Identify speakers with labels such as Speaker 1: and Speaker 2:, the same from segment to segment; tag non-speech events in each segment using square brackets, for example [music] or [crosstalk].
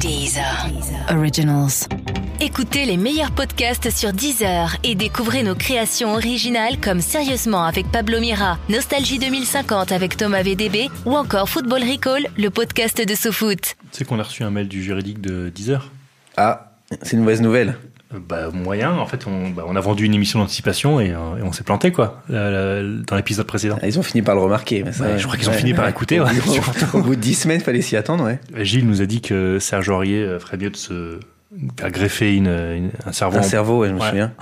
Speaker 1: Deezer. Originals. Écoutez les meilleurs podcasts sur Deezer et découvrez nos créations originales comme Sérieusement avec Pablo Mira, Nostalgie 2050 avec Thomas VDB ou encore Football Recall, le podcast de SoFoot.
Speaker 2: Tu sais qu'on a reçu un mail du juridique de Deezer?
Speaker 3: Ah, c'est une mauvaise nouvelle.
Speaker 2: Bah moyen, en fait on, bah, on a vendu une émission d'anticipation et, euh, et on s'est planté quoi, euh, dans l'épisode précédent.
Speaker 3: Ah, Ils ont fini par le remarquer. Mais ça,
Speaker 2: Ouais, je crois qu'ils ont fini par écouter, ouais,
Speaker 3: Au, [laughs] au bout de 10 semaines, fallait s'y attendre, ouais.
Speaker 2: Gilles nous a dit que Serge Aurier euh, ferait mieux de se faire greffer une, une- un cerveau.
Speaker 3: Un
Speaker 2: en-
Speaker 3: cerveau, ouais, je me
Speaker 2: Ouais.
Speaker 3: souviens.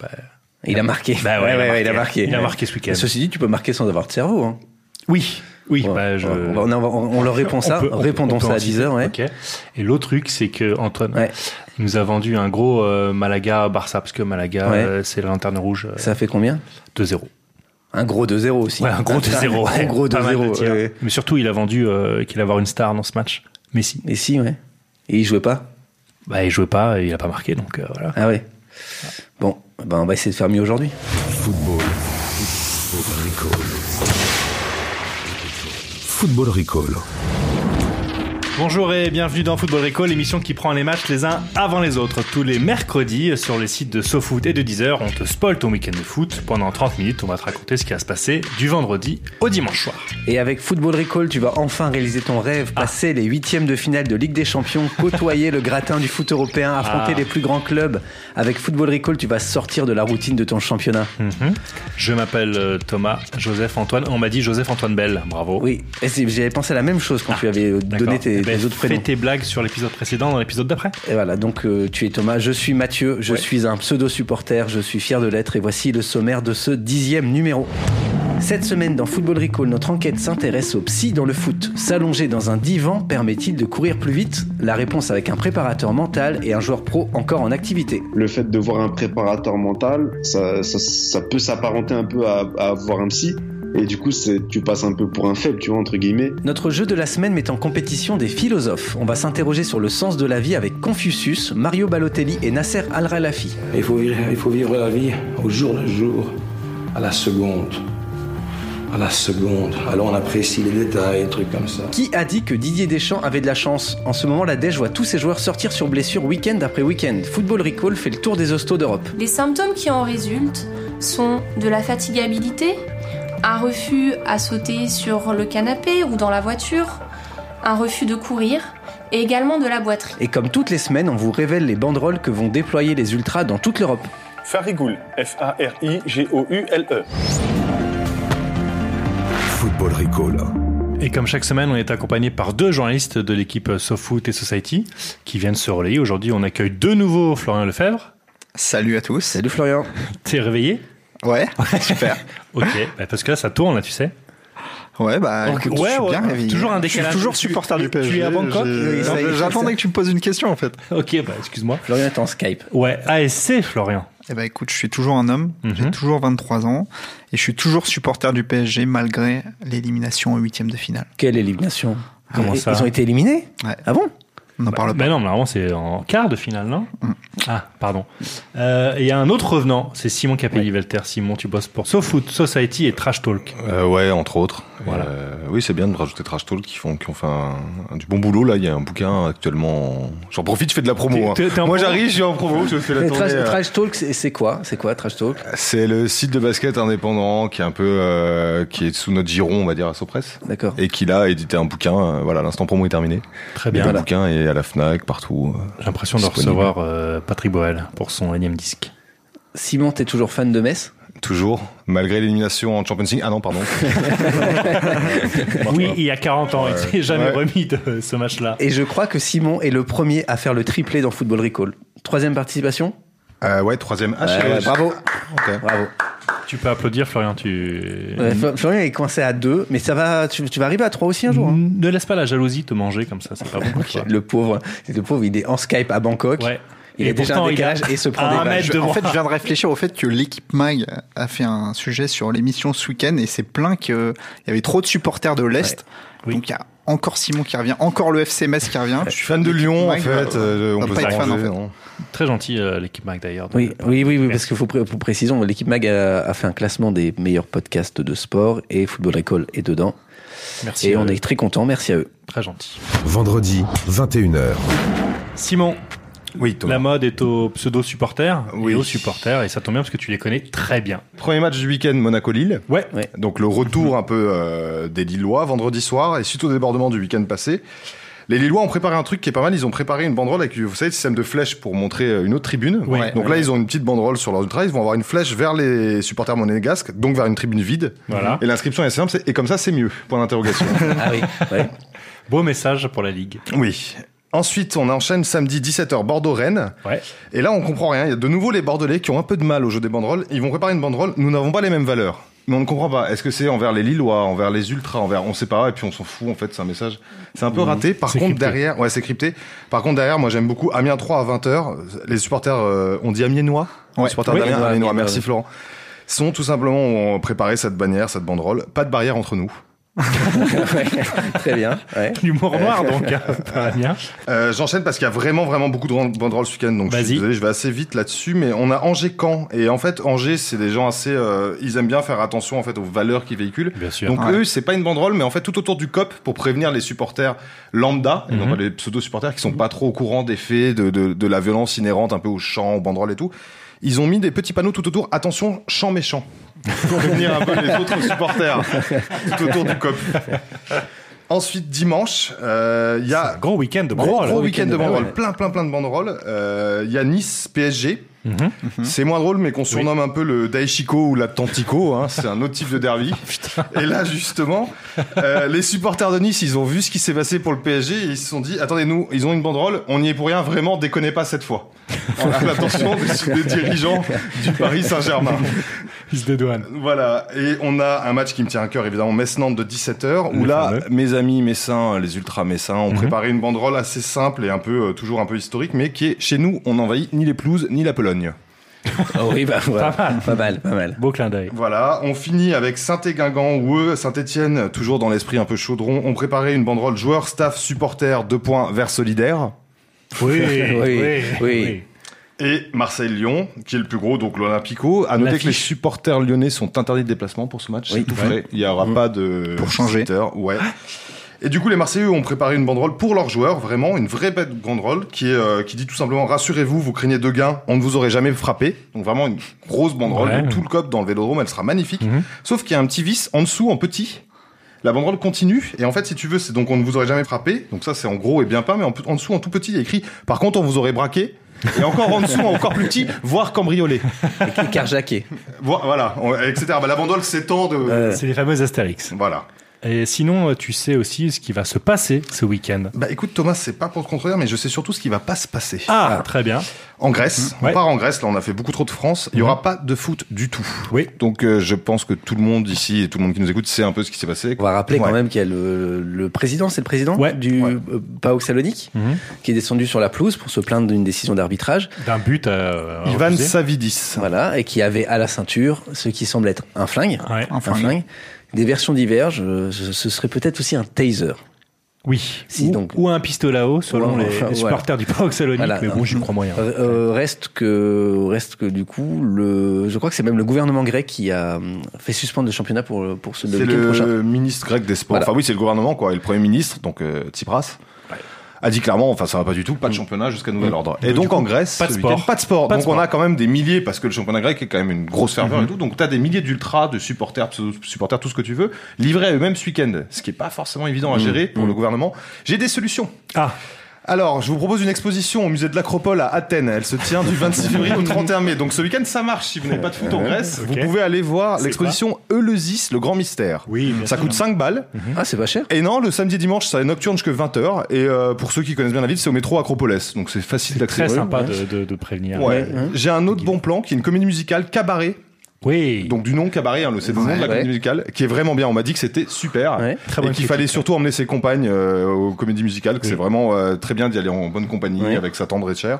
Speaker 2: Bah,
Speaker 3: Il a marqué.
Speaker 2: Bah ouais,
Speaker 3: ouais, il a marqué.
Speaker 2: Il a marqué ce week-end.
Speaker 3: Ceci dit, tu peux marquer sans avoir de cerveau. Hein.
Speaker 2: Oui, oui.
Speaker 3: Ouais.
Speaker 2: bah, je...
Speaker 3: on, on on leur répond ça.
Speaker 2: On peut- on peut-
Speaker 3: Répondons ça à
Speaker 2: anticiper.
Speaker 3: 10 heures, ouais.
Speaker 2: Ok. Et l'autre truc, c'est que Antoine
Speaker 3: Ouais.
Speaker 2: il nous a vendu un gros euh, Malaga Barça parce que Malaga,
Speaker 3: Ouais.
Speaker 2: euh, c'est la lanterne rouge euh,
Speaker 3: Ça fait combien?
Speaker 2: 2-0.
Speaker 3: Un gros 2-0 aussi.
Speaker 2: Ouais, un gros 2-0. [laughs]
Speaker 3: Un gros
Speaker 2: Pas mal de
Speaker 3: 2-0.
Speaker 2: tirs.
Speaker 3: ouais.
Speaker 2: Mais surtout, il a vendu euh, qu'il allait avoir une star dans ce match. Messi.
Speaker 3: Et si, ouais. Et il jouait pas?
Speaker 2: Bah, il jouait pas, et il a pas marqué, donc euh, voilà.
Speaker 3: Ah ouais. Bon, ben on va essayer de faire mieux aujourd'hui.
Speaker 4: Football. Football. Football Recall.
Speaker 2: Bonjour et bienvenue dans Football Recall, l'émission qui prend les matchs les uns avant les autres. Tous les mercredis, sur les sites de SoFoot et de Deezer, on te spoil ton week-end de foot. Pendant 30 minutes, on va te raconter ce qui va se passer du vendredi au dimanche soir.
Speaker 3: Et avec Football Recall, tu vas enfin réaliser ton rêve,
Speaker 2: Ah.
Speaker 3: passer les huitièmes de finale de Ligue des Champions, côtoyer le gratin du foot européen, affronter
Speaker 2: Ah.
Speaker 3: les plus grands clubs. Avec Football Recall, tu vas sortir de la routine de ton championnat.
Speaker 2: Mhm. Je m'appelle euh, Thomas Joseph Antoine. On m'a dit Joseph Antoine Bell. Bravo.
Speaker 3: Oui, j'avais pensé à la même chose quand tu avais euh,
Speaker 2: Ah,
Speaker 3: donné tes,
Speaker 2: ben, Fais tes blagues sur l'épisode précédent dans l'épisode d'après.
Speaker 3: Et voilà, donc euh, tu es Thomas, je suis Mathieu, je
Speaker 2: Ouais.
Speaker 3: suis un pseudo-supporter, je suis fier de l'être et voici le sommaire de ce dixième numéro. Cette semaine dans Football Recall, notre enquête s'intéresse au psy dans le foot. S'allonger dans un divan permet-il de courir plus vite? La réponse avec un préparateur mental et un joueur pro encore en activité.
Speaker 5: le fait de voir un préparateur mental, ça, ça, ça peut s'apparenter un peu à, à voir un psy. Et du coup, c'est, tu passes un peu pour un faible, tu vois, entre guillemets.
Speaker 3: Notre jeu de la semaine met en compétition des philosophes. On va s'interroger sur le sens de la vie avec Confucius, Mario Balotelli et Nasser Al-Khelaifi.
Speaker 6: Il faut, vivre, il faut vivre la vie au jour le jour, à la seconde. À la seconde. Alors on apprécie les détails, des trucs comme ça.
Speaker 3: Qui a dit que Didier Deschamps avait de la chance? En ce moment, la Dèche voit tous ses joueurs sortir sur blessure week-end après week-end. Football Recall fait le tour des hostos d'Europe.
Speaker 7: Les symptômes qui en résultent sont de la fatigabilité, un refus à sauter sur le canapé ou dans la voiture, un refus de courir et également de la boiterie.
Speaker 3: Et comme toutes les semaines, on vous révèle les banderoles que vont déployer les ultras dans toute l'Europe.
Speaker 8: Farigoul, F-A-R-I-G-O-U-L-E.
Speaker 4: Football Recall.
Speaker 2: Et comme chaque semaine, on est accompagné par deux journalistes de l'équipe SoFoot et Society qui viennent se relayer. Aujourd'hui, on accueille de nouveau Florian Lefebvre.
Speaker 9: Salut à tous.
Speaker 3: Salut Florian.
Speaker 2: T'es réveillé?
Speaker 9: Ouais, super. [laughs]
Speaker 2: Ok, bah, parce que là, ça tourne, là, tu sais.
Speaker 9: Ouais, bah, écoute, je
Speaker 2: ouais,
Speaker 9: suis
Speaker 2: ouais,
Speaker 9: bien réveillé.
Speaker 2: toujours un
Speaker 9: Je suis
Speaker 2: décalage.
Speaker 9: toujours supporter
Speaker 2: tu-
Speaker 9: du PSG.
Speaker 2: tu es à Bangkok
Speaker 9: J'attendais que tu me poses une question en fait.
Speaker 2: Ok, bah, excuse-moi.
Speaker 3: Florian est en Skype.
Speaker 2: Ouais, ASC, Florian.
Speaker 9: Eh ben écoute, je suis toujours un homme,
Speaker 2: Mhm.
Speaker 9: j'ai toujours 23 ans et je suis toujours supporter du PSG malgré l'élimination au huitième de finale.
Speaker 3: Quelle élimination?
Speaker 2: Comment
Speaker 3: ils,
Speaker 2: ça?
Speaker 3: Ils ont été éliminés?
Speaker 9: Ouais.
Speaker 3: Ah bon?
Speaker 9: On n'en parle
Speaker 2: Mais
Speaker 9: pas.
Speaker 2: non, mais normalement, c'est en quart de finale, non
Speaker 9: Mm.
Speaker 2: Ah, pardon. Euh, et Il y a un autre revenant, c'est Simon Capelli-Velter. Simon, tu bosses pour SoFoot, Society et Trash Talk.
Speaker 10: Euh, ouais, entre autres.
Speaker 2: Voilà.
Speaker 10: Euh, oui, c'est bien de rajouter Trash Talk qui font, qui ont fait un, un- du bon boulot. Là, il y a un bouquin actuellement. J'en profite, je fais de la promo. hein. Moi, j'arrive, je suis en promo, je fais la tournée.
Speaker 3: Trash,
Speaker 10: euh,
Speaker 3: Trash Talk, c'est c'est quoi? C'est quoi Trash Talk?
Speaker 10: C'est le site de basket indépendant qui est un peu, euh, qui est sous notre giron, on va dire, à Sopress.
Speaker 3: D'accord.
Speaker 10: Et qui là a édité un bouquin. euh, voilà, l'instant promo est terminé.
Speaker 2: Très bien.
Speaker 10: le bouquin est à la Fnac, partout. euh.
Speaker 2: J'ai l'impression de recevoir euh, Patrick Boel pour son énième disque.
Speaker 3: Simon, t'es toujours fan de Metz?
Speaker 10: Toujours, malgré l'élimination en Champions League. Ah non, pardon. [laughs]
Speaker 2: Oui, il y a 40 ans, il s'est jamais
Speaker 10: Ouais.
Speaker 2: remis de ce match-là.
Speaker 3: Et je crois que Simon est le premier à faire le triplé dans Football Recall. Troisième participation?
Speaker 10: Euh, ouais, troisième H.
Speaker 3: Ouais, ouais, Bravo, bravo.
Speaker 2: Tu peux applaudir, Florian, tu...
Speaker 3: Ouais, Florian est coincé à deux, mais ça va. Tu, tu vas arriver à trois aussi un jour. hein.
Speaker 2: Ne laisse pas la jalousie te manger comme ça, c'est pas bon pour [laughs] toi.
Speaker 3: Le pauvre, le pauvre, il est en Skype à Bangkok.
Speaker 2: Ouais.
Speaker 3: Il
Speaker 2: Et
Speaker 3: est déjà un
Speaker 2: pourtant, il a-
Speaker 3: décalage et se prend des
Speaker 2: un
Speaker 3: balles.
Speaker 2: mètre
Speaker 9: Je-
Speaker 2: de
Speaker 9: en fait, je viens de réfléchir au fait que l'équipe Mag a fait un sujet sur l'émission ce week-end et c'est plein qu'il y avait trop de supporters de l'Est.
Speaker 2: Oui.
Speaker 9: Donc il y a encore Simon qui revient, encore le FC Metz qui revient.
Speaker 10: Je suis fan de Lyon, en fait. euh, on
Speaker 9: va
Speaker 10: peut
Speaker 9: pas être fan, en fait.
Speaker 10: non
Speaker 2: Très gentil euh, l'équipe Mac d'ailleurs.
Speaker 3: Oui, oui, oui, oui, parce qu'il faut pré- pour précision, l'équipe Mag a, a fait un classement des meilleurs podcasts de sport et Football Recall est dedans.
Speaker 2: Merci.
Speaker 3: Et on
Speaker 2: euh,
Speaker 3: est très contents, merci à eux.
Speaker 2: très gentil.
Speaker 4: Vendredi, 21h.
Speaker 2: Simon,
Speaker 10: Oui,
Speaker 2: la mode est aux pseudo supporters
Speaker 10: Oui.
Speaker 2: et aux supporters et ça tombe bien parce que tu les connais très bien.
Speaker 10: Premier match du week-end, Monaco-Lille.
Speaker 2: Ouais.
Speaker 3: Ouais.
Speaker 10: Donc le retour un peu euh, des Lillois vendredi soir et suite au débordement du week-end passé. Les Lillois ont préparé un truc qui est pas mal. Ils ont préparé une banderole avec, vous savez, le système de flèches pour montrer euh, une autre tribune.
Speaker 2: Oui.
Speaker 10: Donc
Speaker 2: Ouais.
Speaker 10: là, ils ont une petite banderole sur leur ultra. Ils vont avoir une flèche vers les supporters monégasques, donc vers une tribune vide.
Speaker 2: Voilà.
Speaker 10: Et l'inscription est simple. Et comme ça, c'est mieux. Point d'interrogation. [laughs]
Speaker 3: Ah oui, ouais.
Speaker 2: Beau message pour la Ligue.
Speaker 10: oui. Ensuite, on enchaîne samedi 17h Bordeaux-Rennes.
Speaker 2: Ouais.
Speaker 10: Et là, on comprend rien. Il y a de nouveau les Bordelais qui ont un peu de mal au jeu des banderoles. Ils vont préparer une banderole. Nous n'avons pas les mêmes valeurs. Mais on ne comprend pas. Est-ce que c'est envers les Lillois, envers les Ultras, envers, on sait pas. Et puis on s'en fout. En fait, c'est un message. C'est un peu raté. Par contre,
Speaker 2: crypté.
Speaker 10: derrière, ouais, c'est crypté. Par contre, derrière, moi, j'aime beaucoup Amiens 3 à 20h. Les supporters, euh, on dit Amiénois.
Speaker 9: Ouais.
Speaker 10: Les supporters
Speaker 3: Oui,
Speaker 10: d'Amiens, Amiénois. Merci. Florent. Sont tout simplement ont préparé cette bannière, cette banderole. Pas de barrière entre nous. [laughs]
Speaker 3: Ouais, très bien. Ouais.
Speaker 2: L'humour noir donc. hein, [laughs] pas bien.
Speaker 10: Euh, J'enchaîne parce qu'il y a vraiment vraiment beaucoup de banderoles ce week-end, donc je
Speaker 2: Vas-y.
Speaker 10: suis désolé, je vais assez vite là-dessus, mais on a Angers-Caen et en fait Angers c'est des gens assez, euh, ils aiment bien faire attention en fait aux valeurs qu'ils véhiculent.
Speaker 2: Bien sûr.
Speaker 10: Donc
Speaker 9: Ouais.
Speaker 10: eux c'est pas une banderole, mais en fait tout autour du COP pour prévenir les supporters lambda, et non
Speaker 2: Mhm.
Speaker 10: pas les pseudo supporters qui sont pas trop au courant des faits, de, de, de la violence inhérente un peu aux chants, aux banderoles et tout. Ils ont mis des petits panneaux tout autour. Attention, chant méchant. [laughs] Pour prévenir un peu les autres supporters tout autour du COP. Ensuite, dimanche, euh, il y a
Speaker 2: Gros week-end de
Speaker 10: Gros,
Speaker 2: banderole.
Speaker 10: gros week-end de
Speaker 3: ouais,
Speaker 10: banderoles,
Speaker 3: ouais.
Speaker 10: plein, plein, plein de banderoles. Euh, Il y a Nice, PSG.
Speaker 2: Mhm.
Speaker 10: C'est moins drôle, mais qu'on surnomme un peu le Daishiko ou l'Atlantico. Hein, c'est un autre type de derby. [laughs] et là, justement, euh, les supporters de Nice, ils ont vu ce qui s'est passé pour le PSG et ils se sont dit attendez, nous, ils ont une banderole, on n'y est pour rien, vraiment, déconnez pas cette fois. On a l'attention des, des dirigeants du Paris Saint-Germain. [laughs]
Speaker 2: Ils se dédouanent.
Speaker 10: Voilà, et on a un match qui me tient à cœur, évidemment, Metz-Nantes de 17h, où
Speaker 2: Le
Speaker 10: là,
Speaker 2: fameux.
Speaker 10: mes amis messins, les ultra messins, ont
Speaker 2: Mhm.
Speaker 10: préparé une banderole assez simple et un peu, euh, toujours un peu historique, mais qui est, chez nous, on n'envahit ni les pelouses, ni la
Speaker 3: Oh oui, bah, voilà.
Speaker 2: Pas mal.
Speaker 3: pas mal, pas mal.
Speaker 2: Beau clin d'œil.
Speaker 10: Voilà, on finit avec Saint-Éguingan, où eux, Saint-Étienne, toujours dans l'esprit un peu chaudron, ont préparé une banderole joueur, staff, supporter, deux points, vers solidaire.
Speaker 2: Oui, oui,
Speaker 3: oui.
Speaker 10: Et Marseille-Lyon, qui est le plus gros, donc l'Olympico. À noter que les supporters lyonnais sont interdits de déplacement pour ce match.
Speaker 3: Oui.
Speaker 10: Tout. Il n'y aura
Speaker 3: Mmh.
Speaker 10: pas de
Speaker 9: Pour changer.
Speaker 10: Ouais. Et du coup, les Marseillais ont préparé une banderole pour leurs joueurs, vraiment une vraie bête banderole qui est euh, qui dit tout simplement rassurez-vous, vous craignez de gains, on ne vous aurait jamais frappé. Donc vraiment une grosse banderole.
Speaker 2: Ouais.
Speaker 10: Tout le cop dans le Vélodrome, elle sera magnifique.
Speaker 2: Mhm.
Speaker 10: Sauf qu'il y a un petit vice en dessous, en petit. La banderole continue et en fait, si tu veux, c'est donc on ne vous aurait jamais frappé. Donc ça, c'est en gros et bien pas, mais en, en dessous, en tout petit, il y a écrit. Par contre, on vous aurait braqué. Et encore en dessous, encore plus petit, voire cambriolé.
Speaker 3: Et Carjaqué.
Speaker 10: Vo- Voilà, on- etc. Bah, la banderole s'étend de.
Speaker 3: Euh,
Speaker 2: C'est les fameux Astérix.
Speaker 10: Voilà.
Speaker 2: Et sinon, tu sais aussi ce qui va se passer ce week-end.
Speaker 10: Bah écoute Thomas, c'est pas pour te contredire, mais je sais surtout ce qui va pas se passer.
Speaker 2: Ah, très bien.
Speaker 10: En Grèce,
Speaker 2: Ouais.
Speaker 10: on part en Grèce, là on a fait beaucoup trop de France, il y aura pas de foot du tout.
Speaker 2: Oui.
Speaker 10: Donc euh, je pense que tout le monde ici et tout le monde qui nous écoute sait un peu ce qui s'est passé.
Speaker 3: On va rappeler quand même qu'il y a le, le président, c'est le président
Speaker 2: Ouais.
Speaker 3: du
Speaker 10: Ouais.
Speaker 3: euh, PAOK Salonique,
Speaker 2: Mhm.
Speaker 3: qui est descendu sur la pelouse pour se plaindre d'une décision d'arbitrage.
Speaker 2: D'un but à. à
Speaker 10: Ivan
Speaker 2: refuser.
Speaker 10: Savidis.
Speaker 3: Voilà, et qui avait à la ceinture ce qui semble être un flingue.
Speaker 2: Ouais.
Speaker 9: Un
Speaker 3: Un
Speaker 9: flingue.
Speaker 3: Des versions divergent. euh, Ce serait peut-être aussi un taser.
Speaker 2: Oui.
Speaker 3: Si,
Speaker 2: ou,
Speaker 3: donc-
Speaker 2: ou un pistolet à eau, selon
Speaker 3: Ouais,
Speaker 2: les, supporters du PAOK Salonique,
Speaker 3: Voilà.
Speaker 2: mais bon, j'y crois moyen.
Speaker 3: Euh, euh, reste que reste que du coup le je crois que c'est même le gouvernement grec qui a euh, fait suspendre le championnat pour pour ce le
Speaker 10: C'est
Speaker 3: week-end prochain.
Speaker 10: le ministre grec des sports.
Speaker 3: Voilà.
Speaker 10: Enfin oui, c'est le gouvernement quoi, et le premier ministre, donc euh, Tsipras. A dit clairement, enfin ça va pas du tout, pas de championnat jusqu'à nouvel ordre. Et
Speaker 2: Donc, coup,
Speaker 10: en Grèce,
Speaker 2: pas de sport.
Speaker 10: pas de sport.
Speaker 2: Pas de
Speaker 10: donc on
Speaker 2: sport.
Speaker 10: a quand même des milliers, parce que le championnat grec est quand même une grosse ferveur
Speaker 2: Mhm.
Speaker 10: et tout. Donc t'as des milliers d'ultras, de supporters, pseudo-supporters, tout ce que tu veux, livrés à eux-mêmes ce week-end. Ce qui est pas forcément évident à gérer pour le gouvernement. J'ai des solutions.
Speaker 2: Ah,
Speaker 10: Alors, je vous propose une exposition au musée de l'Acropole à Athènes. Elle se tient du 26 [laughs] février au 31 mai. Donc ce week-end, ça marche. Si vous n'avez pas de foot en Grèce, vous pouvez aller voir l'exposition Eleusis, le grand mystère.
Speaker 2: oui,
Speaker 10: Ça
Speaker 2: sûr.
Speaker 10: coûte 5 balles.
Speaker 3: Ah, c'est pas cher.
Speaker 10: Et non, le samedi et dimanche, ça est nocturne jusqu'à 20h. Et euh, pour ceux qui connaissent bien la ville, c'est au métro Acropolis. Donc c'est facile d'accès.
Speaker 2: Très sympa
Speaker 3: ouais.
Speaker 2: de, de, de prévenir.
Speaker 10: Ouais. J'ai un autre bon plan qui est une comédie musicale cabaret.
Speaker 2: Oui.
Speaker 10: Donc du nom cabaret, hein, c'est le nom de la
Speaker 3: Ouais.
Speaker 10: comédie musicale, qui est vraiment bien. On m'a dit que c'était super.
Speaker 3: Ouais.
Speaker 2: Très
Speaker 10: et qu'il fallait surtout emmener ses compagnes euh, aux comédies musicales, que
Speaker 2: Oui.
Speaker 10: c'est vraiment euh, très bien d'y aller en bonne compagnie avec sa tendre et chère.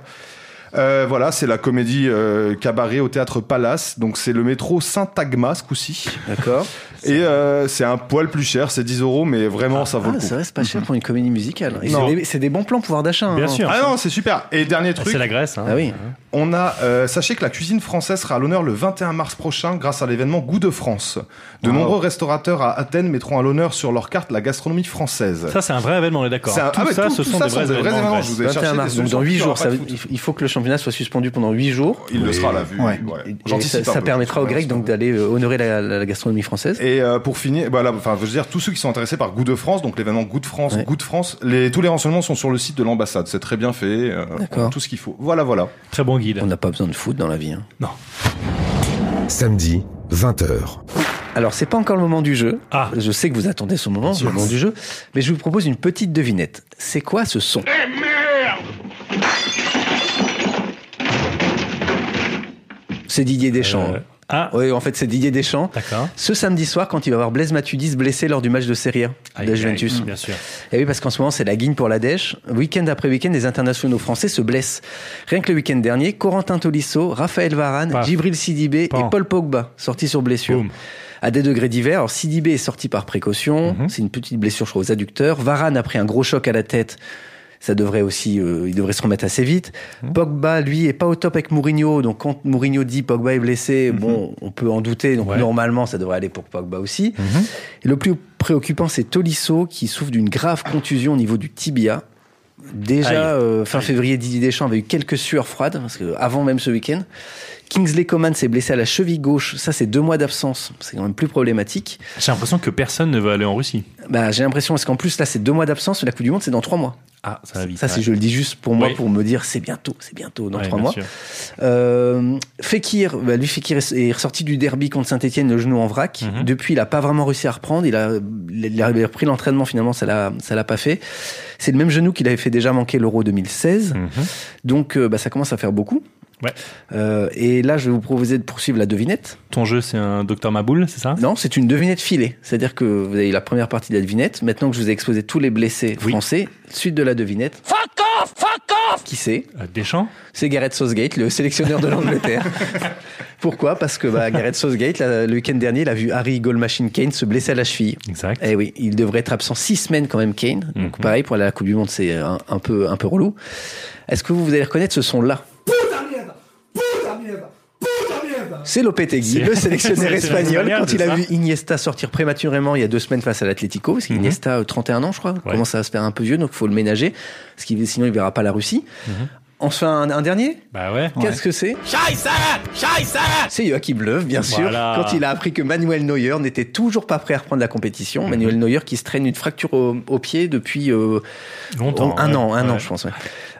Speaker 10: Euh, voilà, c'est la comédie euh, cabaret au théâtre Palace. Donc c'est le métro Saint-Agma ce coup-ci.
Speaker 3: D'accord. [laughs]
Speaker 10: Et euh, c'est un poil plus cher, c'est 10 euros, mais vraiment, ça vaut
Speaker 3: Ah,
Speaker 10: le coup.
Speaker 3: ça reste pas cher pour une comédie musicale. C'est des- bons plans pouvoir d'achat.
Speaker 2: Bien
Speaker 3: hein.
Speaker 2: sûr.
Speaker 10: Ah non, c'est super. Et dernier truc,
Speaker 2: C'est la Grèce. Hein.
Speaker 3: Ah oui.
Speaker 10: on a, euh, sachez que la cuisine française sera à l'honneur le 21 mars prochain grâce à l'événement Goût de France. De
Speaker 2: Wow.
Speaker 10: nombreux restaurateurs à Athènes mettront à l'honneur sur leur carte la gastronomie française.
Speaker 2: Ça, c'est un vrai événement, on est d'accord.
Speaker 10: C'est un-
Speaker 2: Tout
Speaker 10: ah ouais,
Speaker 2: ça,
Speaker 10: tout-
Speaker 2: ce
Speaker 10: tout
Speaker 2: sont
Speaker 10: ça
Speaker 2: des vrais événements.
Speaker 10: Je vous ai
Speaker 3: 21
Speaker 10: cherché
Speaker 3: mars, donc dans
Speaker 10: solutions
Speaker 3: 8
Speaker 10: qui
Speaker 3: jours. Ça il faut- que le championnat soit suspendu pendant 8 jours.
Speaker 10: Il le sera à la vue.
Speaker 9: Ouais.
Speaker 10: ouais.
Speaker 3: Ça, permettra aux Grecs donc d'aller euh, honorer la gastronomie française.
Speaker 10: Et euh, pour finir, voilà, enfin, je veux dire, tous ceux qui sont intéressés par Goût de France, donc l'événement Goût de France,
Speaker 3: Ouais.
Speaker 10: Goût de France, les, tous les renseignements sont sur le site de l'ambassade. C'est très bien fait, euh,
Speaker 3: D'accord.
Speaker 10: tout ce qu'il faut. Voilà, voilà.
Speaker 2: Très bon guide.
Speaker 3: On n'a pas besoin de foot dans la vie. hein.
Speaker 2: Non.
Speaker 4: Samedi, 20h.
Speaker 3: Alors, c'est pas encore le moment du jeu.
Speaker 2: Ah.
Speaker 3: Je sais que vous attendez ce moment, le moment du jeu. Mais je vous propose une petite devinette. C'est quoi ce son? C'est Didier Deschamps.
Speaker 2: Euh, Ah,
Speaker 3: Oui, en fait, c'est Didier Deschamps.
Speaker 2: d'accord.
Speaker 3: Ce samedi soir, quand il va voir Blaise Matuidi se blesser lors du match de Serie A
Speaker 2: Aïe,
Speaker 3: de Juventus.
Speaker 2: Bien sûr.
Speaker 3: Et oui, parce qu'en ce moment, c'est la guigne pour la Dèche. Week-end après week-end, les internationaux français se blessent. Rien que le week-end dernier, Corentin Tolisso, Raphaël Varane,
Speaker 2: Paf.
Speaker 3: Djibril Sidibé
Speaker 2: Pan.
Speaker 3: et Paul Pogba, sortis sur blessure.
Speaker 2: Boum.
Speaker 3: À des degrés divers, alors Sidibé est sorti par précaution,
Speaker 2: Mhm.
Speaker 3: c'est une petite blessure, je crois, aux adducteurs. Varane a pris un gros choc à la tête. Ça devrait aussi, euh, il devrait se remettre assez vite.
Speaker 2: Mhm.
Speaker 3: Pogba, lui, est pas au top avec Mourinho. Donc, quand Mourinho dit Pogba est blessé, bon, on peut en douter. Donc.
Speaker 2: Ouais.
Speaker 3: normalement, ça devrait aller pour Pogba aussi.
Speaker 2: Mhm.
Speaker 3: Et le plus préoccupant, c'est Tolisso qui souffre d'une grave contusion au niveau du tibia. Déjà, euh, fin février, Didier Deschamps avait eu quelques sueurs froides, parce que avant même ce week-end. Kingsley Coman s'est blessé à la cheville gauche. Ça, c'est deux mois d'absence. C'est quand même plus problématique.
Speaker 2: J'ai l'impression que personne ne veut aller en Russie.
Speaker 3: Bah, j'ai l'impression, parce qu'en plus, là, c'est deux mois d'absence. La Coupe du Monde, c'est dans trois mois.
Speaker 2: Ah, ça va vite.
Speaker 3: Ça, si je le dis juste pour moi,
Speaker 2: Oui.
Speaker 3: pour me dire, c'est bientôt, c'est bientôt, dans trois mois. Euh, Fekir, bah, lui, Fekir est est ressorti du derby contre Saint-Etienne, le genou en vrac.
Speaker 2: Mhm.
Speaker 3: Depuis, il a pas vraiment réussi à reprendre. Il a, il a repris l'entraînement, finalement, ça l'a, ça l'a pas fait. C'est le même genou qu'il avait fait déjà manquer l'Euro 2016.
Speaker 2: Mhm.
Speaker 3: Donc, euh, bah, ça commence à faire beaucoup.
Speaker 2: Ouais.
Speaker 3: Euh, et là, je vais vous proposer de poursuivre la devinette.
Speaker 2: Ton jeu, c'est un docteur Maboul, c'est ça?
Speaker 3: Non, c'est une devinette filée. C'est-à-dire que vous avez eu la première partie de la devinette. Maintenant que je vous ai exposé tous les blessés
Speaker 2: Oui.
Speaker 3: français, suite de la devinette. Fuck off! Fuck off! Qui c'est?
Speaker 2: Euh, Deschamps
Speaker 3: C'est Gareth Southgate, le sélectionneur de l'Angleterre. [laughs] Pourquoi? Parce que bah, Gareth Southgate, là, le week-end dernier, il a vu Harry Goldmachine Kane se blesser à la cheville.
Speaker 2: Exact.
Speaker 3: Eh oui, il devrait être absent six semaines quand même, Kane. Donc
Speaker 2: Mhm.
Speaker 3: pareil, pour aller à la Coupe du Monde, c'est un, un peu, un peu relou. Est-ce que vous, vous allez reconnaître ce son-là? C'est Lopetegui, le sélectionneur [laughs] espagnol, quand il a vu Iniesta sortir prématurément il y a deux semaines face à l'Atlético, parce
Speaker 2: Mhm.
Speaker 3: qu'Iniesta, euh, 31 ans, je crois, commence à se faire un peu vieux, donc il faut le ménager, parce qu'il sinon il verra pas la Russie.
Speaker 2: Mhm.
Speaker 3: On se fait un, un dernier?
Speaker 2: Bah ouais.
Speaker 3: Qu'est-ce que c'est? C'est Joachim Löw, bien sûr,
Speaker 2: Voilà.
Speaker 3: quand il a appris que Manuel Neuer n'était toujours pas prêt à reprendre la compétition. Manuel Neuer qui se traîne une fracture au, au pied depuis euh,
Speaker 2: Longtemps.
Speaker 3: un
Speaker 2: ouais.
Speaker 3: an, un
Speaker 2: Ouais.
Speaker 3: an, je pense. ouais.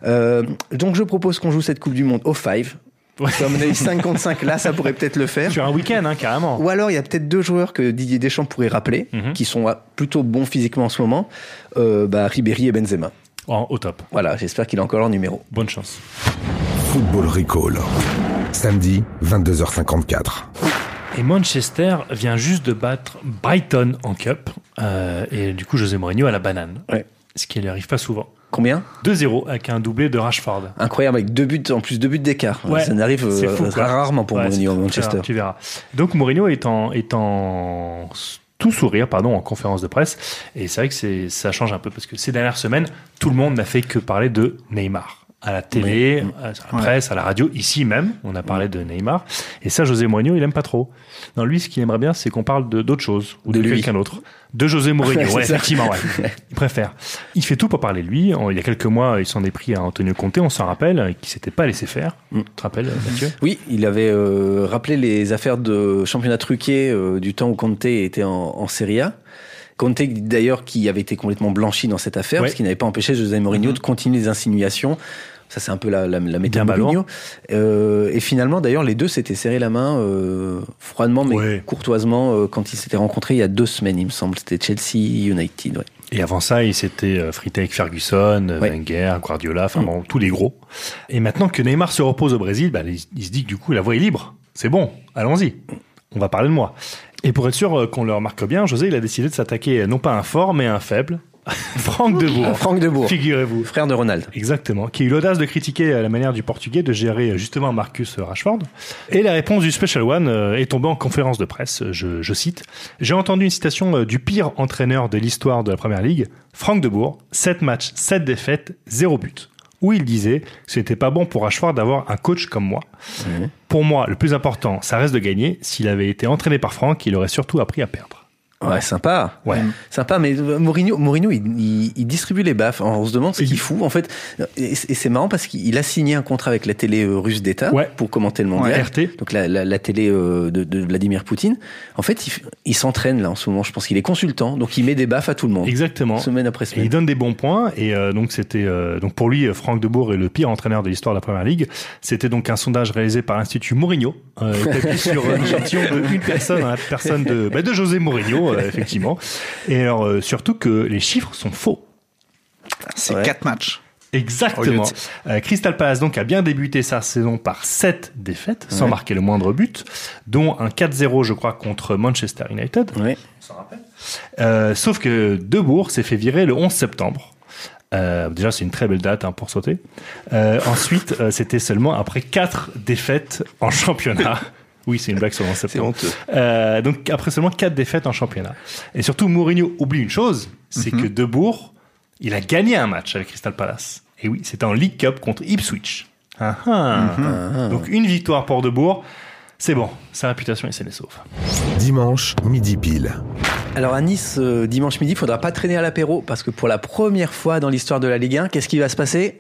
Speaker 3: Euh, donc je propose qu'on joue cette Coupe du Monde au five.
Speaker 2: Ouais.
Speaker 3: Parce qu'à mon avis, 5 contre 5, là, ça pourrait peut-être le faire.
Speaker 2: Sur un week-end, hein, carrément.
Speaker 3: Ou alors, il y a peut-être deux joueurs que Didier Deschamps pourrait rappeler,
Speaker 2: Mhm.
Speaker 3: qui sont ah, plutôt bons physiquement en ce moment. Euh, bah, Ribéry et Benzema.
Speaker 2: En- au top.
Speaker 3: Voilà, j'espère qu'il a encore leur numéro.
Speaker 2: Bonne chance.
Speaker 4: Football Recall. Samedi, 22h54.
Speaker 2: Et Manchester vient juste de battre Brighton en Cup. Euh, et du coup, José Mourinho à la banane.
Speaker 3: Ouais.
Speaker 2: Ce qui lui arrive pas souvent.
Speaker 3: Combien
Speaker 2: 2-0 avec un doublé de Rashford.
Speaker 3: Incroyable, avec deux buts, en plus deux buts d'écart.
Speaker 2: Ouais,
Speaker 3: ça n'arrive euh, rarement pour
Speaker 2: Ouais,
Speaker 3: Mourinho à Manchester.
Speaker 2: Tu verras. Donc Mourinho est en, est en tout sourire pardon, en conférence de presse. Et c'est vrai que ça change un peu parce que ces dernières semaines, tout le monde n'a fait que parler de Neymar. À la télé, à la presse, à la radio, ici même, on a parlé de Neymar. Et ça, José Mourinho, il aime pas trop. Non, lui, ce qu'il aimerait bien, c'est qu'on parle de d'autres choses ou de, quelqu'un d'autre. De José Mourinho,
Speaker 3: Ouais,
Speaker 2: effectivement, [laughs] ouais. Il préfère. Il fait tout pour parler de lui. Il y a quelques mois, il s'en est pris à Antonio Conte, on s'en rappelle, qui s'était pas laissé faire.
Speaker 3: Mm.
Speaker 2: Tu te rappelles, Mathieu?
Speaker 3: Oui, il avait euh, rappelé les affaires de championnat truqué euh, du temps où Conte était en, en Serie A. Conte, d'ailleurs, qui avait été complètement blanchi dans cette affaire,
Speaker 2: Ouais.
Speaker 3: parce qu'il n'avait pas empêché José Mourinho de continuer les insinuations. Ça, c'est un peu la, la, la méthode Mourinho. Euh, et finalement, d'ailleurs, les deux s'étaient serré la main euh, froidement, mais
Speaker 2: Ouais.
Speaker 3: courtoisement, euh, quand ils s'étaient rencontrés il y a deux semaines, il me semble. C'était Chelsea United. Ouais.
Speaker 2: Et avant ça, il s'était euh, frité avec Ferguson,
Speaker 3: Ouais.
Speaker 2: Wenger, Guardiola, enfin
Speaker 3: Mm.
Speaker 2: bon, tous les gros. Et maintenant que Neymar se repose au Brésil, bah, il, il se dit que du coup, la voie est libre. C'est bon, allons-y. On va parler de moi. Et pour être sûr euh, qu'on le remarque bien, José, il a décidé de s'attaquer non pas à un fort, mais à un faible, [laughs] Franck Debourg.
Speaker 3: Franck Debourg,
Speaker 2: Figurez-vous.
Speaker 3: frère de Ronald.
Speaker 2: Exactement, qui a eu l'audace de critiquer euh, la manière du Portugais de gérer euh, justement Marcus Rashford. Et la réponse du Special One est tombée en conférence de presse. Je, je cite J'ai entendu une citation du pire entraîneur de l'histoire de la Première Ligue, Franck Debourg, 7 matchs, 7 défaites, 0 but. Où il disait que ce n'était pas bon pour Rashford d'avoir un coach comme moi. Pour moi, le plus important, ça reste de gagner. S'il avait été entraîné par Franck, il aurait surtout appris à perdre.
Speaker 3: Ouais, sympa.
Speaker 2: Ouais.
Speaker 3: Sympa, mais euh, Mourinho, Mourinho il, il- il distribue les baffes. On se demande ce qu'il fout. En fait, et c'est marrant parce qu'il a signé un contrat avec la télé euh, russe d'État
Speaker 2: Ouais.
Speaker 3: pour commenter le mondial.
Speaker 2: Ouais, RT.
Speaker 3: Donc la, la, la télé euh, de, de Vladimir Poutine. En fait, il, s'entraîne là en ce moment. Je pense qu'il est consultant, donc il met des baffes à tout le monde.
Speaker 2: Exactement.
Speaker 3: Semaine après
Speaker 2: Et il
Speaker 3: semaine.
Speaker 2: donne des bons points et euh, donc c'était euh, donc pour lui Franck Debourg est le pire entraîneur de l'histoire de la Première Ligue. C'était donc un sondage réalisé par l'Institut Mourinho euh, établi [laughs] sur de une personne, la personne de bah, de José Mourinho euh, [laughs] effectivement. Et alors euh, surtout que les chiffres sont faux.
Speaker 9: C'est
Speaker 3: Ouais.
Speaker 9: 4 matchs.
Speaker 2: Exactement. Euh, Crystal Palace donc a bien débuté sa saison par 7 défaites sans
Speaker 3: Ouais.
Speaker 2: marquer le moindre but, dont un 4-0 je crois contre Manchester United.
Speaker 3: Ouais.
Speaker 2: Euh, sauf que Debourg s'est fait virer le 11 septembre. Euh, déjà, c'est une très belle date hein, pour sauter. Ensuite, c'était seulement après quatre défaites en [laughs] championnat. Oui, c'est une blague sur le 11 septembre.
Speaker 5: honteux.
Speaker 2: Euh, donc, après seulement quatre défaites en championnat. Et surtout, Mourinho oublie une chose, c'est que Debourg, il a gagné un match avec Crystal Palace. Et oui, c'était en League Cup contre Ipswich. Ah, ah. Donc, une victoire pour Debourg. C'est bon, sa réputation est saine et sauve.
Speaker 4: Dimanche, midi pile.
Speaker 3: Alors à Nice, euh, dimanche midi, il faudra pas traîner à l'apéro parce que pour la première fois dans l'histoire de la Ligue 1, qu'est-ce qui va se passer?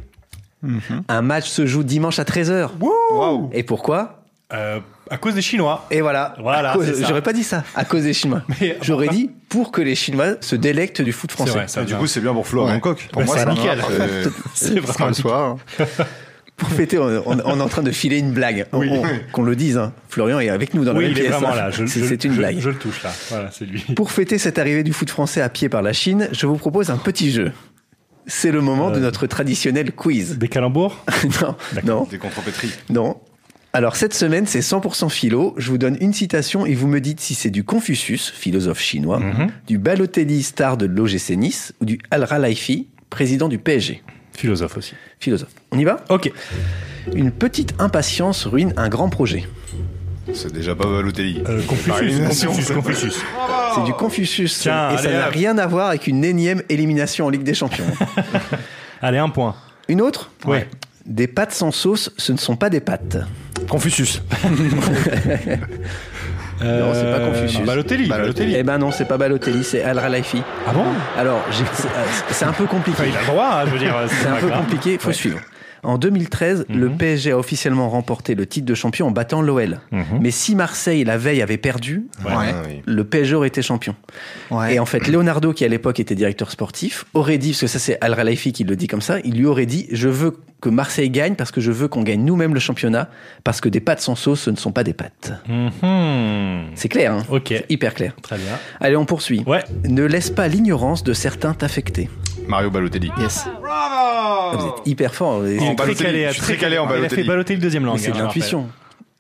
Speaker 3: Un match se joue dimanche à 13h.
Speaker 9: Waouh.
Speaker 3: Et pourquoi?
Speaker 2: Euh, à cause des Chinois.
Speaker 3: Et voilà.
Speaker 2: Voilà,
Speaker 3: À. J'aurais pas dit ça. À cause des Chinois. [laughs]
Speaker 2: Mais
Speaker 3: J'aurais dit pour que les Chinois se délectent du foot français.
Speaker 2: vrai, ça
Speaker 10: Et du coup, c'est bien pour Flo à
Speaker 9: Ouais.
Speaker 10: Bangkok.
Speaker 9: Pour
Speaker 2: Bah,
Speaker 9: moi,
Speaker 2: c'est nickel.
Speaker 10: Euh, [laughs]
Speaker 2: C'est vraiment
Speaker 9: le soir. hein. [laughs]
Speaker 3: Pour fêter, on, on- on est en train de filer une blague.
Speaker 10: Oui.
Speaker 3: Qu'on le dise. hein. Florian est avec nous dans la
Speaker 2: Oui,
Speaker 3: même
Speaker 2: il est
Speaker 3: pièce.
Speaker 2: vraiment là. Je-
Speaker 3: C'est une
Speaker 2: je-
Speaker 3: blague.
Speaker 2: Je le touche là. Voilà, c'est lui.
Speaker 3: Pour fêter cette arrivée du foot français à pied par la Chine, je vous propose un petit jeu. C'est le moment
Speaker 2: Euh.
Speaker 3: de notre traditionnel quiz.
Speaker 2: Des calembours
Speaker 3: non, non,
Speaker 10: Des contrepétries.
Speaker 3: non. Alors cette semaine, c'est 100% philo. Je vous donne une citation et vous me dites si c'est du Confucius, philosophe chinois,
Speaker 2: Mhm.
Speaker 3: du Balotelli, star de l'OGC Nice, ou du Al-Ralaifi, président du PSG.
Speaker 2: Philosophe aussi.
Speaker 3: Philosophe. On y va?
Speaker 2: Ok.
Speaker 3: Une petite impatience ruine un grand projet.
Speaker 10: C'est déjà pas Balotelli.
Speaker 2: Euh, Confucius, Confucius,
Speaker 10: c'est-
Speaker 2: Confucius.
Speaker 3: C'est du Confucius.
Speaker 2: Tiens,
Speaker 3: et ça n'a rien à voir avec une énième élimination en Ligue des Champions. [laughs]
Speaker 2: Allez, un point.
Speaker 3: Une autre?
Speaker 2: Ouais.
Speaker 3: Des pâtes sans sauce, ce ne sont pas des pâtes.
Speaker 10: Confucius. [laughs]
Speaker 3: Non, c'est pas Confucius.
Speaker 2: Euh, Balotelli. Balotelli.
Speaker 3: Eh ben non, c'est pas Balotelli, c'est Al-Ralaifi.
Speaker 2: Ah bon?
Speaker 3: Alors, j'ai- c'est euh, c'est un peu compliqué.
Speaker 2: Enfin, il a le droit, hein, je veux dire.
Speaker 3: C'est un
Speaker 2: pas
Speaker 3: peu
Speaker 2: grave.
Speaker 3: compliqué, il faut
Speaker 2: Ouais.
Speaker 3: suivre. En 2013, le PSG a officiellement remporté le titre de champion en battant l'OL.
Speaker 2: Mhm.
Speaker 3: Mais si Marseille, la veille, avait perdu,
Speaker 2: Ouais.
Speaker 9: Ouais.
Speaker 10: Ah
Speaker 3: le PSG aurait été champion.
Speaker 9: Ouais.
Speaker 3: Et en fait, Leonardo, qui à l'époque était directeur sportif, aurait dit, parce que ça c'est Al Ralaifi qui le dit comme ça, il lui aurait dit Je veux que Marseille gagne parce que je veux qu'on gagne nous-mêmes le championnat, parce que des pâtes sans sauce, ce ne sont pas des pâtes.
Speaker 2: Mhm.
Speaker 3: C'est clair, hein?
Speaker 2: Ok.
Speaker 3: Hyper clair.
Speaker 2: Très bien.
Speaker 3: Allez, on poursuit.
Speaker 2: Ouais.
Speaker 3: Ne laisse pas l'ignorance de certains t'affecter.
Speaker 10: Mario Balotelli.
Speaker 9: Yes.
Speaker 3: Ah, Vous êtes hyper fort.
Speaker 2: Il est très
Speaker 10: Balotelli,
Speaker 2: calé.
Speaker 10: je suis très calé en
Speaker 2: Il a fait
Speaker 10: Balotelli.
Speaker 2: Balotelli deuxième langue.
Speaker 3: C'est
Speaker 2: hein,
Speaker 3: de
Speaker 2: rappelle.
Speaker 3: l'intuition.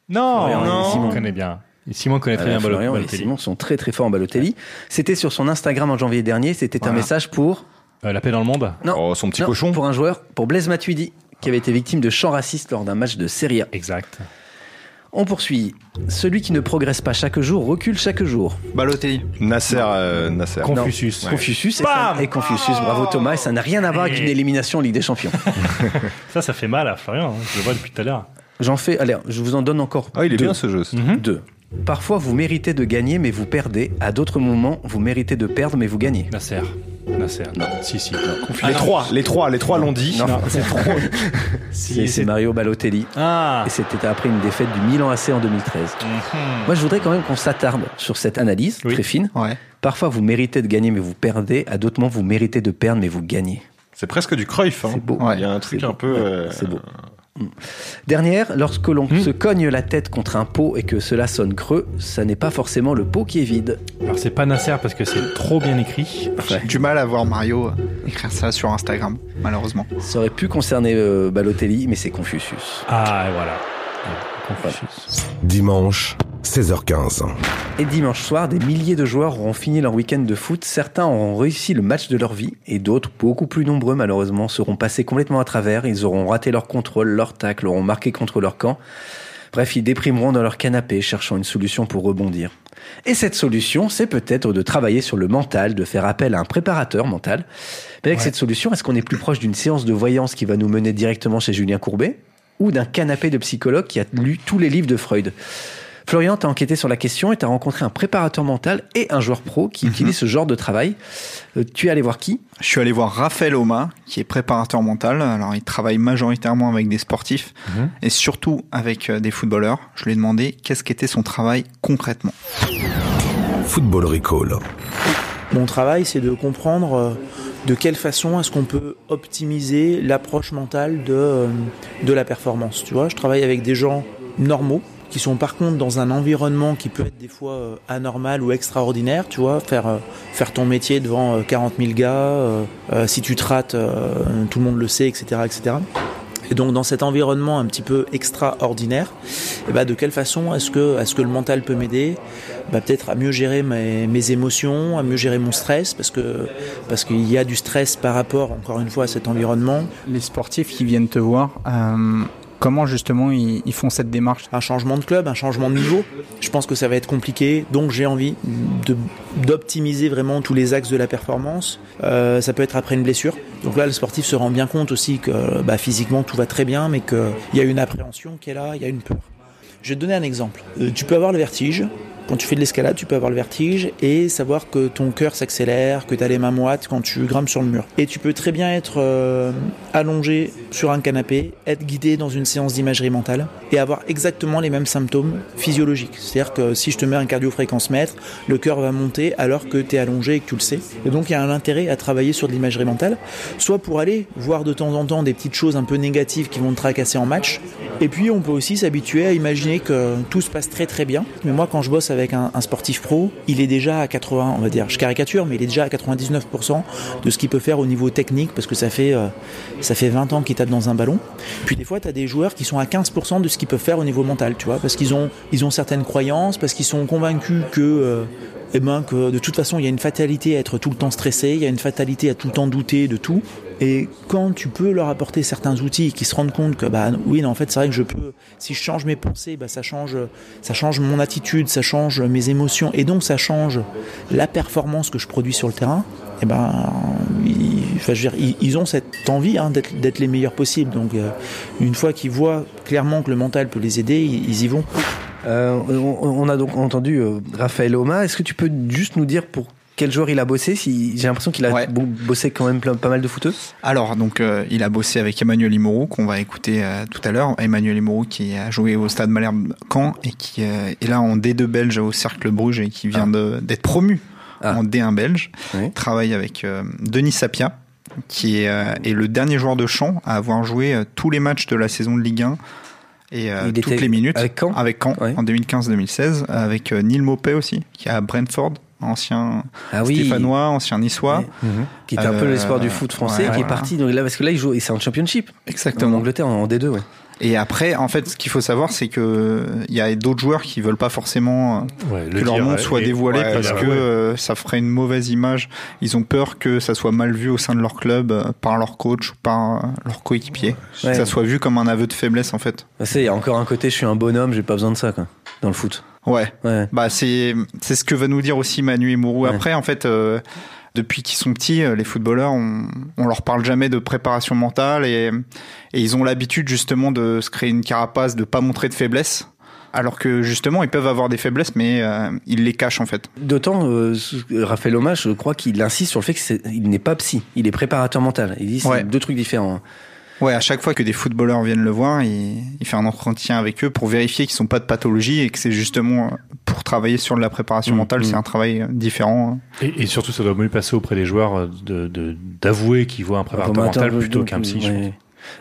Speaker 2: Non,
Speaker 3: Florian et
Speaker 2: non.
Speaker 3: Simon.
Speaker 2: On connaît bien. Et Simon connaît très
Speaker 3: Euh,
Speaker 2: bien Balo-
Speaker 3: Florian et
Speaker 2: Balotelli.
Speaker 3: Simon sont très très forts en Balotelli. C'était sur son Instagram en janvier dernier. C'était un
Speaker 9: Voilà.
Speaker 3: message pour
Speaker 2: Euh, la paix dans le monde?
Speaker 3: Non,
Speaker 10: Oh, son petit
Speaker 3: non,
Speaker 10: cochon.
Speaker 3: pour un joueur, pour Blaise Matuidi, qui avait été victime de chants racistes lors d'un match de Serie A.
Speaker 2: Exact.
Speaker 3: On poursuit. Celui qui ne progresse pas chaque jour recule chaque jour.
Speaker 9: Balotelli.
Speaker 10: Nasser, euh, Nasser.
Speaker 2: Confucius.
Speaker 3: Confucius et,
Speaker 2: Bam
Speaker 3: ça- et Confucius. Bravo Thomas. Et ça n'a rien à voir avec une élimination en Ligue des Champions. [laughs]
Speaker 2: Ça, ça fait mal à Florian. hein. Je le vois depuis tout à l'heure.
Speaker 3: J'en fais. Allez, je vous en donne encore.
Speaker 10: Ah, il est
Speaker 3: deux.
Speaker 10: bien ce jeu.
Speaker 2: Mhm.
Speaker 3: Deux. Parfois, vous méritez de gagner, mais vous perdez. À d'autres moments, vous méritez de perdre, mais vous gagnez.
Speaker 2: Nasser. Nasser. Non. Si, si.
Speaker 10: Les trois, les trois, les trois l'ont dit.
Speaker 3: Non,
Speaker 2: c'est trop. [laughs] Si,
Speaker 3: c'est c'est Mario Balotelli.
Speaker 2: Ah.
Speaker 3: Et c'était après une défaite du Milan AC en 2013.
Speaker 2: Mhm.
Speaker 3: Moi, je voudrais quand même qu'on s'attarde sur cette analyse
Speaker 2: Oui.
Speaker 3: très fine.
Speaker 9: Ouais.
Speaker 3: Parfois, vous méritez de gagner, mais vous perdez. À d'autres moments, vous méritez de perdre, mais vous gagnez.
Speaker 10: C'est presque du Cruyff. Hein.
Speaker 3: C'est beau.
Speaker 10: Il y a un truc
Speaker 3: C'est
Speaker 10: un
Speaker 3: beau.
Speaker 10: peu.
Speaker 3: Ouais,
Speaker 10: euh,
Speaker 3: c'est beau. Dernière, lorsque l'on
Speaker 2: Mm.
Speaker 3: se cogne la tête contre un pot et que cela sonne creux, ça n'est pas forcément le pot qui est vide.
Speaker 2: Alors, c'est pas Nasser parce que c'est trop bien écrit.
Speaker 9: J'ai du mal à voir Mario euh, écrire ça sur Instagram, malheureusement.
Speaker 3: Ça aurait pu concerner euh, Balotelli, mais c'est Confucius.
Speaker 2: Ah, et voilà. Confucius.
Speaker 4: Dimanche, 16h15.
Speaker 3: Et dimanche soir, des milliers de joueurs auront fini leur week-end de foot. Certains auront réussi le match de leur vie et d'autres, beaucoup plus nombreux malheureusement, seront passés complètement à travers. Ils auront raté leur contrôle, leur tacle, auront marqué contre leur camp. Bref, ils déprimeront dans leur canapé cherchant une solution pour rebondir. Et cette solution, c'est peut-être de travailler sur le mental, de faire appel à un préparateur mental. Mais avec cette solution, est-ce qu'on est plus proche d'une séance de voyance qui va nous mener directement chez Julien Courbet ou d'un canapé de psychologue qui a lu tous les livres de Freud? Florian, t'as enquêté sur la question et t'as rencontré un préparateur mental et un joueur pro qui utilise ce genre de travail. Euh, tu es allé voir qui?
Speaker 9: Je suis allé voir Raphaël Oma, qui est préparateur mental. Alors, il travaille majoritairement avec des sportifs et surtout avec euh, des footballeurs. Je lui ai demandé qu'est-ce qu'était son travail concrètement.
Speaker 4: Football Recall.
Speaker 8: Mon travail, c'est de comprendre euh, de quelle façon est-ce qu'on peut optimiser l'approche mentale de, de la performance. Tu vois, je travaille avec des gens normaux qui sont par contre dans un environnement qui peut être des fois euh, anormal ou extraordinaire, tu vois, faire, euh, faire ton métier devant euh, 40 000 gars, euh, euh, si tu te rates, euh, tout le monde le sait, etc., etc. Et donc dans cet environnement un petit peu extraordinaire, eh ben, de quelle façon est-ce que, est-ce que le mental peut m'aider? Bah, Peut-être à mieux gérer mes, émotions, à mieux gérer mon stress, parce que parce qu'il y a du stress par rapport, encore une fois, à cet environnement.
Speaker 11: Les sportifs qui viennent te voir, euh, comment justement ils, font cette démarche?
Speaker 8: Un changement de club, un changement de niveau. Je pense que ça va être compliqué, donc j'ai envie d'optimiser vraiment tous les axes de la performance. Euh, ça peut être après une blessure. Donc là, le sportif se rend bien compte aussi que bah, physiquement tout va très bien, mais qu'il y a une appréhension qui est là, il y a une peur. Je vais te donner un exemple. Euh, tu peux avoir le vertige. Quand tu fais de l'escalade, tu peux avoir le vertige et savoir que ton cœur s'accélère, que tu as les mains moites quand tu grimpes sur le mur. Et tu peux très bien être euh, allongé sur un canapé, être guidé dans une séance d'imagerie mentale et avoir exactement les mêmes symptômes physiologiques. C'est-à-dire que si je te mets un cardiofréquence-mètre, le cœur va monter alors que tu es allongé et que tu le sais. Et donc il y a un intérêt à travailler sur de l'imagerie mentale, soit pour aller voir de temps en temps des petites choses un peu négatives qui vont te tracasser en match. Et puis on peut aussi s'habituer à imaginer que tout se passe très très bien. Mais moi quand je bosse avec un, un sportif pro, il est déjà à 80, on va dire, caricature, mais il est déjà à 99% de ce qu'il peut faire au niveau technique parce que ça fait, euh, ça fait 20 ans qu'il tape dans un ballon. Puis des fois, tu as des joueurs qui sont à 15% de ce qu'ils peuvent faire au niveau mental, tu parce qu'ils ont, ils certaines croyances, parce qu'ils sont convaincus que, euh, eh ben, que de toute façon, il y a une fatalité à être tout le temps stressé, il y a une fatalité à tout le temps douter de tout. Et quand tu peux leur apporter certains outils qu'ils se rendent compte que bah oui, non, en fait, c'est vrai que je peux, si je change mes pensées, bah ça change, ça change mon attitude, ça change mes émotions, et donc ça change la performance que je produis sur le terrain. Et ben, ils, ont cette envie hein, d'être les meilleurs possibles. Donc, euh, une fois qu'ils voient clairement que le mental peut les aider, ils, y vont.
Speaker 3: Euh, on, on a donc entendu euh, Raphaël Oma. Est-ce que tu peux juste nous dire pour quel joueur il a bossé si, J'ai l'impression qu'il a
Speaker 9: Ouais.
Speaker 3: bossé quand même plein- pas mal de footeux.
Speaker 9: Alors, donc, euh, il a bossé avec Emmanuel Imorou, qu'on va écouter euh, tout à l'heure. Emmanuel Imorou qui a joué au Stade Malherbe Caen et qui euh, est là en D2 belge au Cercle Bruges et qui vient de- d'être promu
Speaker 3: Ah.
Speaker 9: en D1 belge.
Speaker 3: Oui.
Speaker 9: Travaille avec Denis Sapia, qui est, est le dernier joueur de champ à avoir joué tous les matchs de la saison de Ligue 1 et euh, toutes les minutes
Speaker 3: avec Caen
Speaker 9: avec Caen
Speaker 3: Ouais.
Speaker 9: en 2015-2016 avec euh, Neil Maupay aussi qui est à Brentford ancien
Speaker 3: Ah oui.
Speaker 9: stéphanois ancien niçois
Speaker 3: Ouais. Qui était un peu
Speaker 9: Euh,
Speaker 3: l'espoir du foot français,
Speaker 9: ouais,
Speaker 3: qui est parti. Donc là, parce que là, il joue, et c'est en championship. En
Speaker 9: exactement
Speaker 3: Angleterre, en D2, ouais.
Speaker 9: Et après, en fait, ce qu'il faut savoir, c'est que il y a d'autres joueurs qui veulent pas forcément euh,
Speaker 2: Ouais,
Speaker 9: que
Speaker 2: le
Speaker 9: leur nom soit dévoilé
Speaker 2: ouais,
Speaker 9: parce que
Speaker 2: ouais.
Speaker 9: euh, ça ferait une mauvaise image. Ils ont peur que ça soit mal vu au sein de leur club euh, par leur coach ou par euh, leur coéquipier,
Speaker 3: Ouais.
Speaker 9: que ça soit vu comme un aveu de faiblesse en fait.
Speaker 3: Bah, c'est- Il y a encore un côté, je suis un bonhomme, j'ai pas besoin de ça, quoi, dans le foot.
Speaker 9: Ouais.
Speaker 3: Ouais.
Speaker 9: Bah c'est c'est ce que va nous dire aussi Manu et Mourou.
Speaker 3: Ouais.
Speaker 9: Après, en fait, euh, depuis qu'ils sont petits, euh, les footballeurs, on, on leur parle jamais de préparation mentale et, et ils ont l'habitude justement de se créer une carapace, de pas montrer de faiblesse. Alors que justement, ils peuvent avoir des faiblesses, mais euh, ils les cachent en fait.
Speaker 3: D'autant, euh, Raphaël Oma, je crois qu'il insiste sur le fait qu'il n'est pas psy, il est préparateur mental. Il dit c'est
Speaker 9: Ouais.
Speaker 3: deux trucs différents.
Speaker 9: Ouais, à chaque fois que des footballeurs viennent le voir, il, il fait un entretien avec eux pour vérifier qu'ils sont pas de pathologie et que c'est justement pour travailler sur de la préparation
Speaker 3: Mmh,
Speaker 9: mentale,
Speaker 3: mmh.
Speaker 9: c'est un travail différent.
Speaker 2: Et, et surtout, ça doit mieux passer auprès des joueurs euh, de de- d'avouer qu'ils voient un préparateur mental plutôt qu'un psy. je
Speaker 3: Ouais.
Speaker 2: pense.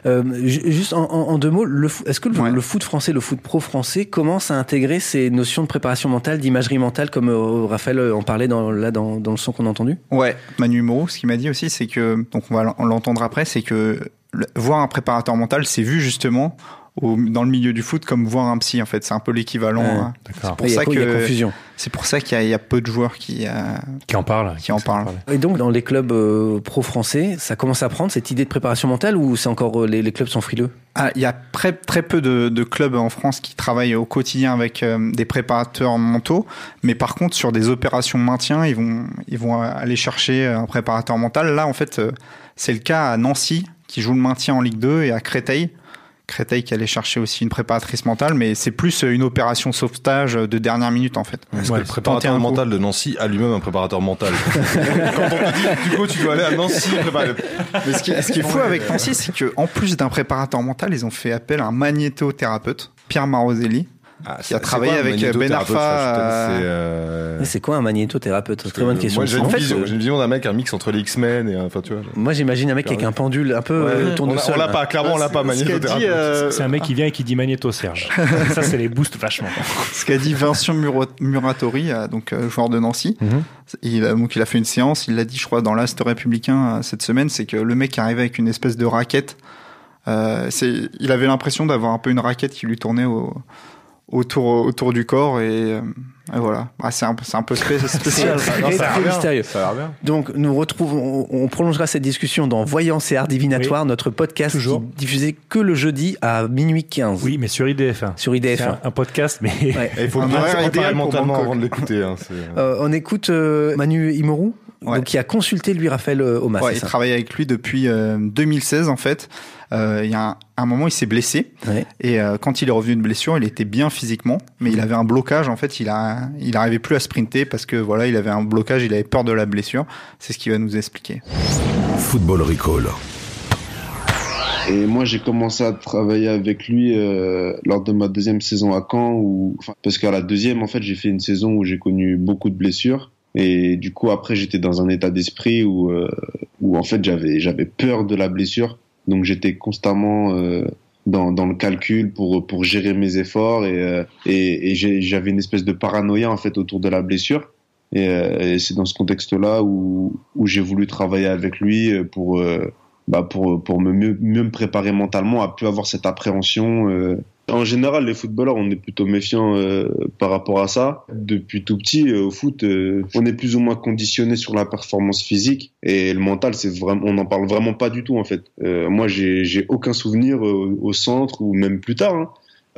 Speaker 3: Euh, ju- juste en, en- en deux mots, est-ce que le,
Speaker 9: Ouais.
Speaker 3: le foot français, le foot pro français commence à intégrer ces notions de préparation mentale, d'imagerie mentale, comme euh, Raphaël en parlait dans, là dans, dans le son qu'on a entendu?
Speaker 9: Ouais, Manu Moreau, ce qu'il m'a dit aussi, c'est que, donc on va l'en- l'entendre après, c'est que voir un préparateur mental, c'est vu justement au- dans le milieu du foot comme voir un psy en fait. C'est un peu l'équivalent.
Speaker 3: Ouais,
Speaker 9: hein. C'est pour ça que
Speaker 3: confusion.
Speaker 9: c'est pour ça qu'il y, a- il y a peu de joueurs qui euh,
Speaker 2: Qui en parle.
Speaker 9: qui en parlent.
Speaker 3: Et donc, dans les clubs euh, pro français, ça commence à prendre cette idée de préparation mentale ou c'est encore euh, les, les clubs sont frileux?
Speaker 9: Ah, il y a très, très peu de, de clubs en France qui travaillent au quotidien avec euh, des préparateurs mentaux, mais par contre sur des opérations maintien, ils vont, ils vont aller chercher un préparateur mental. Là, en fait, euh, c'est le cas à Nancy qui joue le maintien en Ligue 2 et à Créteil. Créteil qui allait chercher aussi une préparatrice mentale, mais c'est plus une opération sauvetage de dernière minute en fait.
Speaker 10: Est-ce
Speaker 2: Ouais,
Speaker 10: que le préparateur mental de Nancy a lui-même un préparateur mental [laughs] Quand on dit, du coup, tu dois aller à Nancy préparer.
Speaker 9: Mais ce qui, ce qui est fou avec Nancy, c'est qu'en plus d'un préparateur mental, ils ont fait appel à un magnétothérapeute, Pierre Maroselli,
Speaker 10: Ah,
Speaker 9: qui a
Speaker 10: c'est
Speaker 9: travaillé
Speaker 10: quoi,
Speaker 9: avec
Speaker 10: magnétothérapeute
Speaker 9: Ben Arfa, euh,
Speaker 10: c'est, euh,
Speaker 3: C'est quoi un magnétothérapeute Très bonne question.
Speaker 10: Moi, j'ai une,
Speaker 3: En fait,
Speaker 10: vision,
Speaker 3: euh,
Speaker 10: j'ai une vision d'un mec, un mix entre les X-Men et un- enfin, tu vois.
Speaker 3: moi, j'imagine un mec avec un pendule un peu euh,
Speaker 10: on
Speaker 3: tourne
Speaker 10: l'a-
Speaker 3: seul.
Speaker 10: on l'a pas, clairement, on l'a pas,
Speaker 9: Ce qu'a dit,
Speaker 10: magnétothérapeute.
Speaker 9: euh,
Speaker 2: C'est un mec qui vient et qui dit Magneto Serge. [laughs] ça, c'est les boosts vachement.
Speaker 9: ce qu'a dit Vincent Muratori, euh, donc euh, joueur de Nancy.
Speaker 2: Mhm.
Speaker 9: Il, a, donc il a fait une séance, il l'a dit, je crois, dans l'Ast républicain euh, cette semaine, c'est que le mec arrivait avec une espèce de raquette. Euh, il avait l'impression d'avoir un peu une raquette qui lui tournait au, autour, autour du corps et, euh, et voilà. Ah, c'est un, peu- c'est un peu spé- [laughs] spécial.
Speaker 3: C'est
Speaker 2: Non, ça a
Speaker 3: mystérieux.
Speaker 10: Ça a l'air bien.
Speaker 3: Donc, nous retrouvons, on, on prolongera cette discussion dans Voyance et Art Divinatoire, notre podcast
Speaker 2: Toujours.
Speaker 3: qui diffusé que le jeudi à minuit 15
Speaker 2: Oui, mais sur IDF1.
Speaker 3: sur IDF1.
Speaker 2: un, un podcast, mais
Speaker 3: Ouais.
Speaker 10: Il faut
Speaker 9: Un
Speaker 10: le bien
Speaker 9: horaire idéal pour
Speaker 10: mentalement avant de l'écouter. hein, c'est-
Speaker 3: Euh, on écoute euh, Manu Imoru,
Speaker 9: Ouais.
Speaker 3: donc, qui a consulté lui Raphaël euh, Omas.
Speaker 9: Ouais, il
Speaker 3: ça
Speaker 9: travaille avec lui depuis euh, 2016 en fait. Euh, il y a un, un moment, il s'est blessé
Speaker 3: Ouais.
Speaker 9: et euh, quand il est revenu de blessure, il était bien physiquement, mais il avait un blocage. En fait, il a, il arrivait plus à sprinter parce que voilà, il avait un blocage, il avait peur de la blessure. C'est ce qu'il va nous expliquer.
Speaker 4: Football Recall.
Speaker 5: Et moi, j'ai commencé à travailler avec lui euh, lors de ma deuxième saison à Caen, où, enfin, parce qu'à la deuxième, en fait, j'ai fait une saison où j'ai connu beaucoup de blessures. Et du coup, après, j'étais dans un état d'esprit où, euh, où en fait, j'avais, j'avais peur de la blessure. Donc, j'étais constamment euh, dans, dans le calcul pour, pour gérer mes efforts et, euh, et, j'avais une espèce de paranoïa, en fait, autour de la blessure. Et, c'est dans ce contexte-là où, où j'ai voulu travailler avec lui pour, bah pour, pour me mieux, mieux me préparer mentalement à plus avoir cette appréhension. En général, les footballeurs, on est plutôt méfiants euh, par rapport à ça. Depuis tout petit, euh, au foot, euh, on est plus ou moins conditionné sur la performance physique et le mental, c'est vraiment, on n'en parle vraiment pas du tout en fait. Euh, moi, j'ai aucun souvenir euh, au centre ou même plus tard. hein,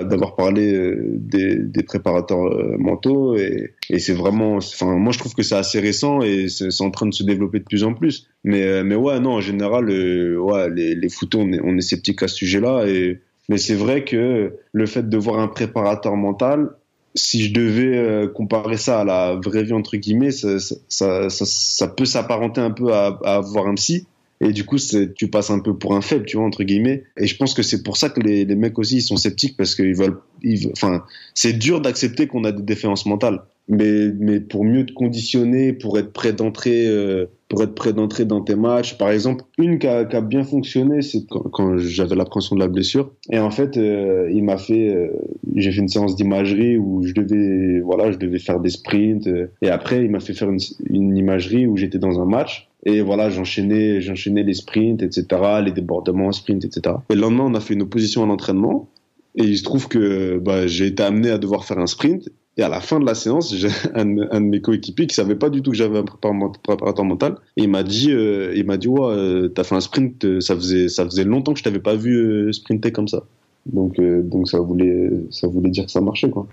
Speaker 5: d'avoir parlé euh, des, des préparateurs mentaux et, et c'est vraiment enfin moi je trouve que c'est assez récent et c'est en train de se développer de plus en plus mais mais ouais non en général ouais les les footeux on est on est sceptique à ce sujet-là et mais c'est vrai que le fait de voir un préparateur mental si je devais euh, comparer ça à la vraie vie entre guillemets ça peut s'apparenter un peu à, à voir un psy et du coup, tu passes un peu pour un faible, tu vois, entre guillemets. Et je pense que c'est pour ça que les, mecs aussi, ils sont sceptiques parce qu'ils veulent, ils, veulent- enfin, c'est dur d'accepter qu'on a des défaillances mentales. Mais, mais pour mieux te conditionner, pour être prêt d'entrer, euh, pour être prêt d'entrer dans tes matchs. Par exemple, une qui a, bien fonctionné, c'est quand, j'avais l'appréhension de la blessure. Et en fait, euh, il m'a fait, euh, j'ai fait une séance d'imagerie où je devais, voilà, je devais faire des sprints. euh, et après, il m'a fait faire une, une imagerie où j'étais dans un match. Et voilà, j'enchaînais, j'enchaînais les sprints, etc., les débordements, sprints, etc. Et le lendemain, on a fait une opposition à l'entraînement. Et il se trouve que bah, j'ai été amené à devoir faire un sprint. Et à la fin de la séance, j'ai [laughs] un, de mes- un de mes coéquipiers qui savait pas du tout que j'avais un préparateur mental. Et il m'a dit, euh, il m'a dit, ouais, euh, t'as fait un sprint, euh, ça faisait, ça faisait longtemps que je t'avais pas vu euh, sprinter comme ça. Donc, euh, donc ça voulait, ça voulait dire que ça marchait, quoi.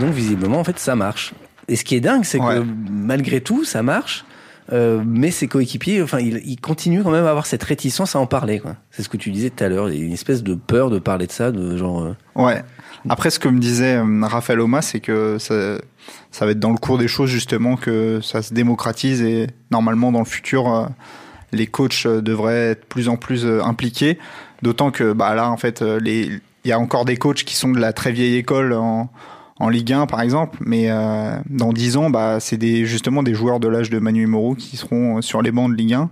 Speaker 3: Donc visiblement, en fait, ça marche. Et ce qui est dingue, c'est que malgré tout, ça marche. Euh, mais ses coéquipiers, enfin, il continuent quand même à avoir cette réticence à en parler. C'est ce que tu disais tout à l'heure, il une espèce de peur de parler de ça, de genre. euh,
Speaker 9: Ouais. Après, ce que me disait euh, Raphaël Oma, c'est que ça, va être dans le cours des choses justement que ça se démocratise et normalement dans le futur, les coachs devraient être plus en plus impliqués. D'autant que bah là, en fait, il y a encore des coachs qui sont de la très vieille école en, en Ligue 1 par exemple, mais euh, dans 10 ans, bah, c'est des, justement des joueurs de l'âge de Manu Moreau qui seront euh, sur les bancs de Ligue 1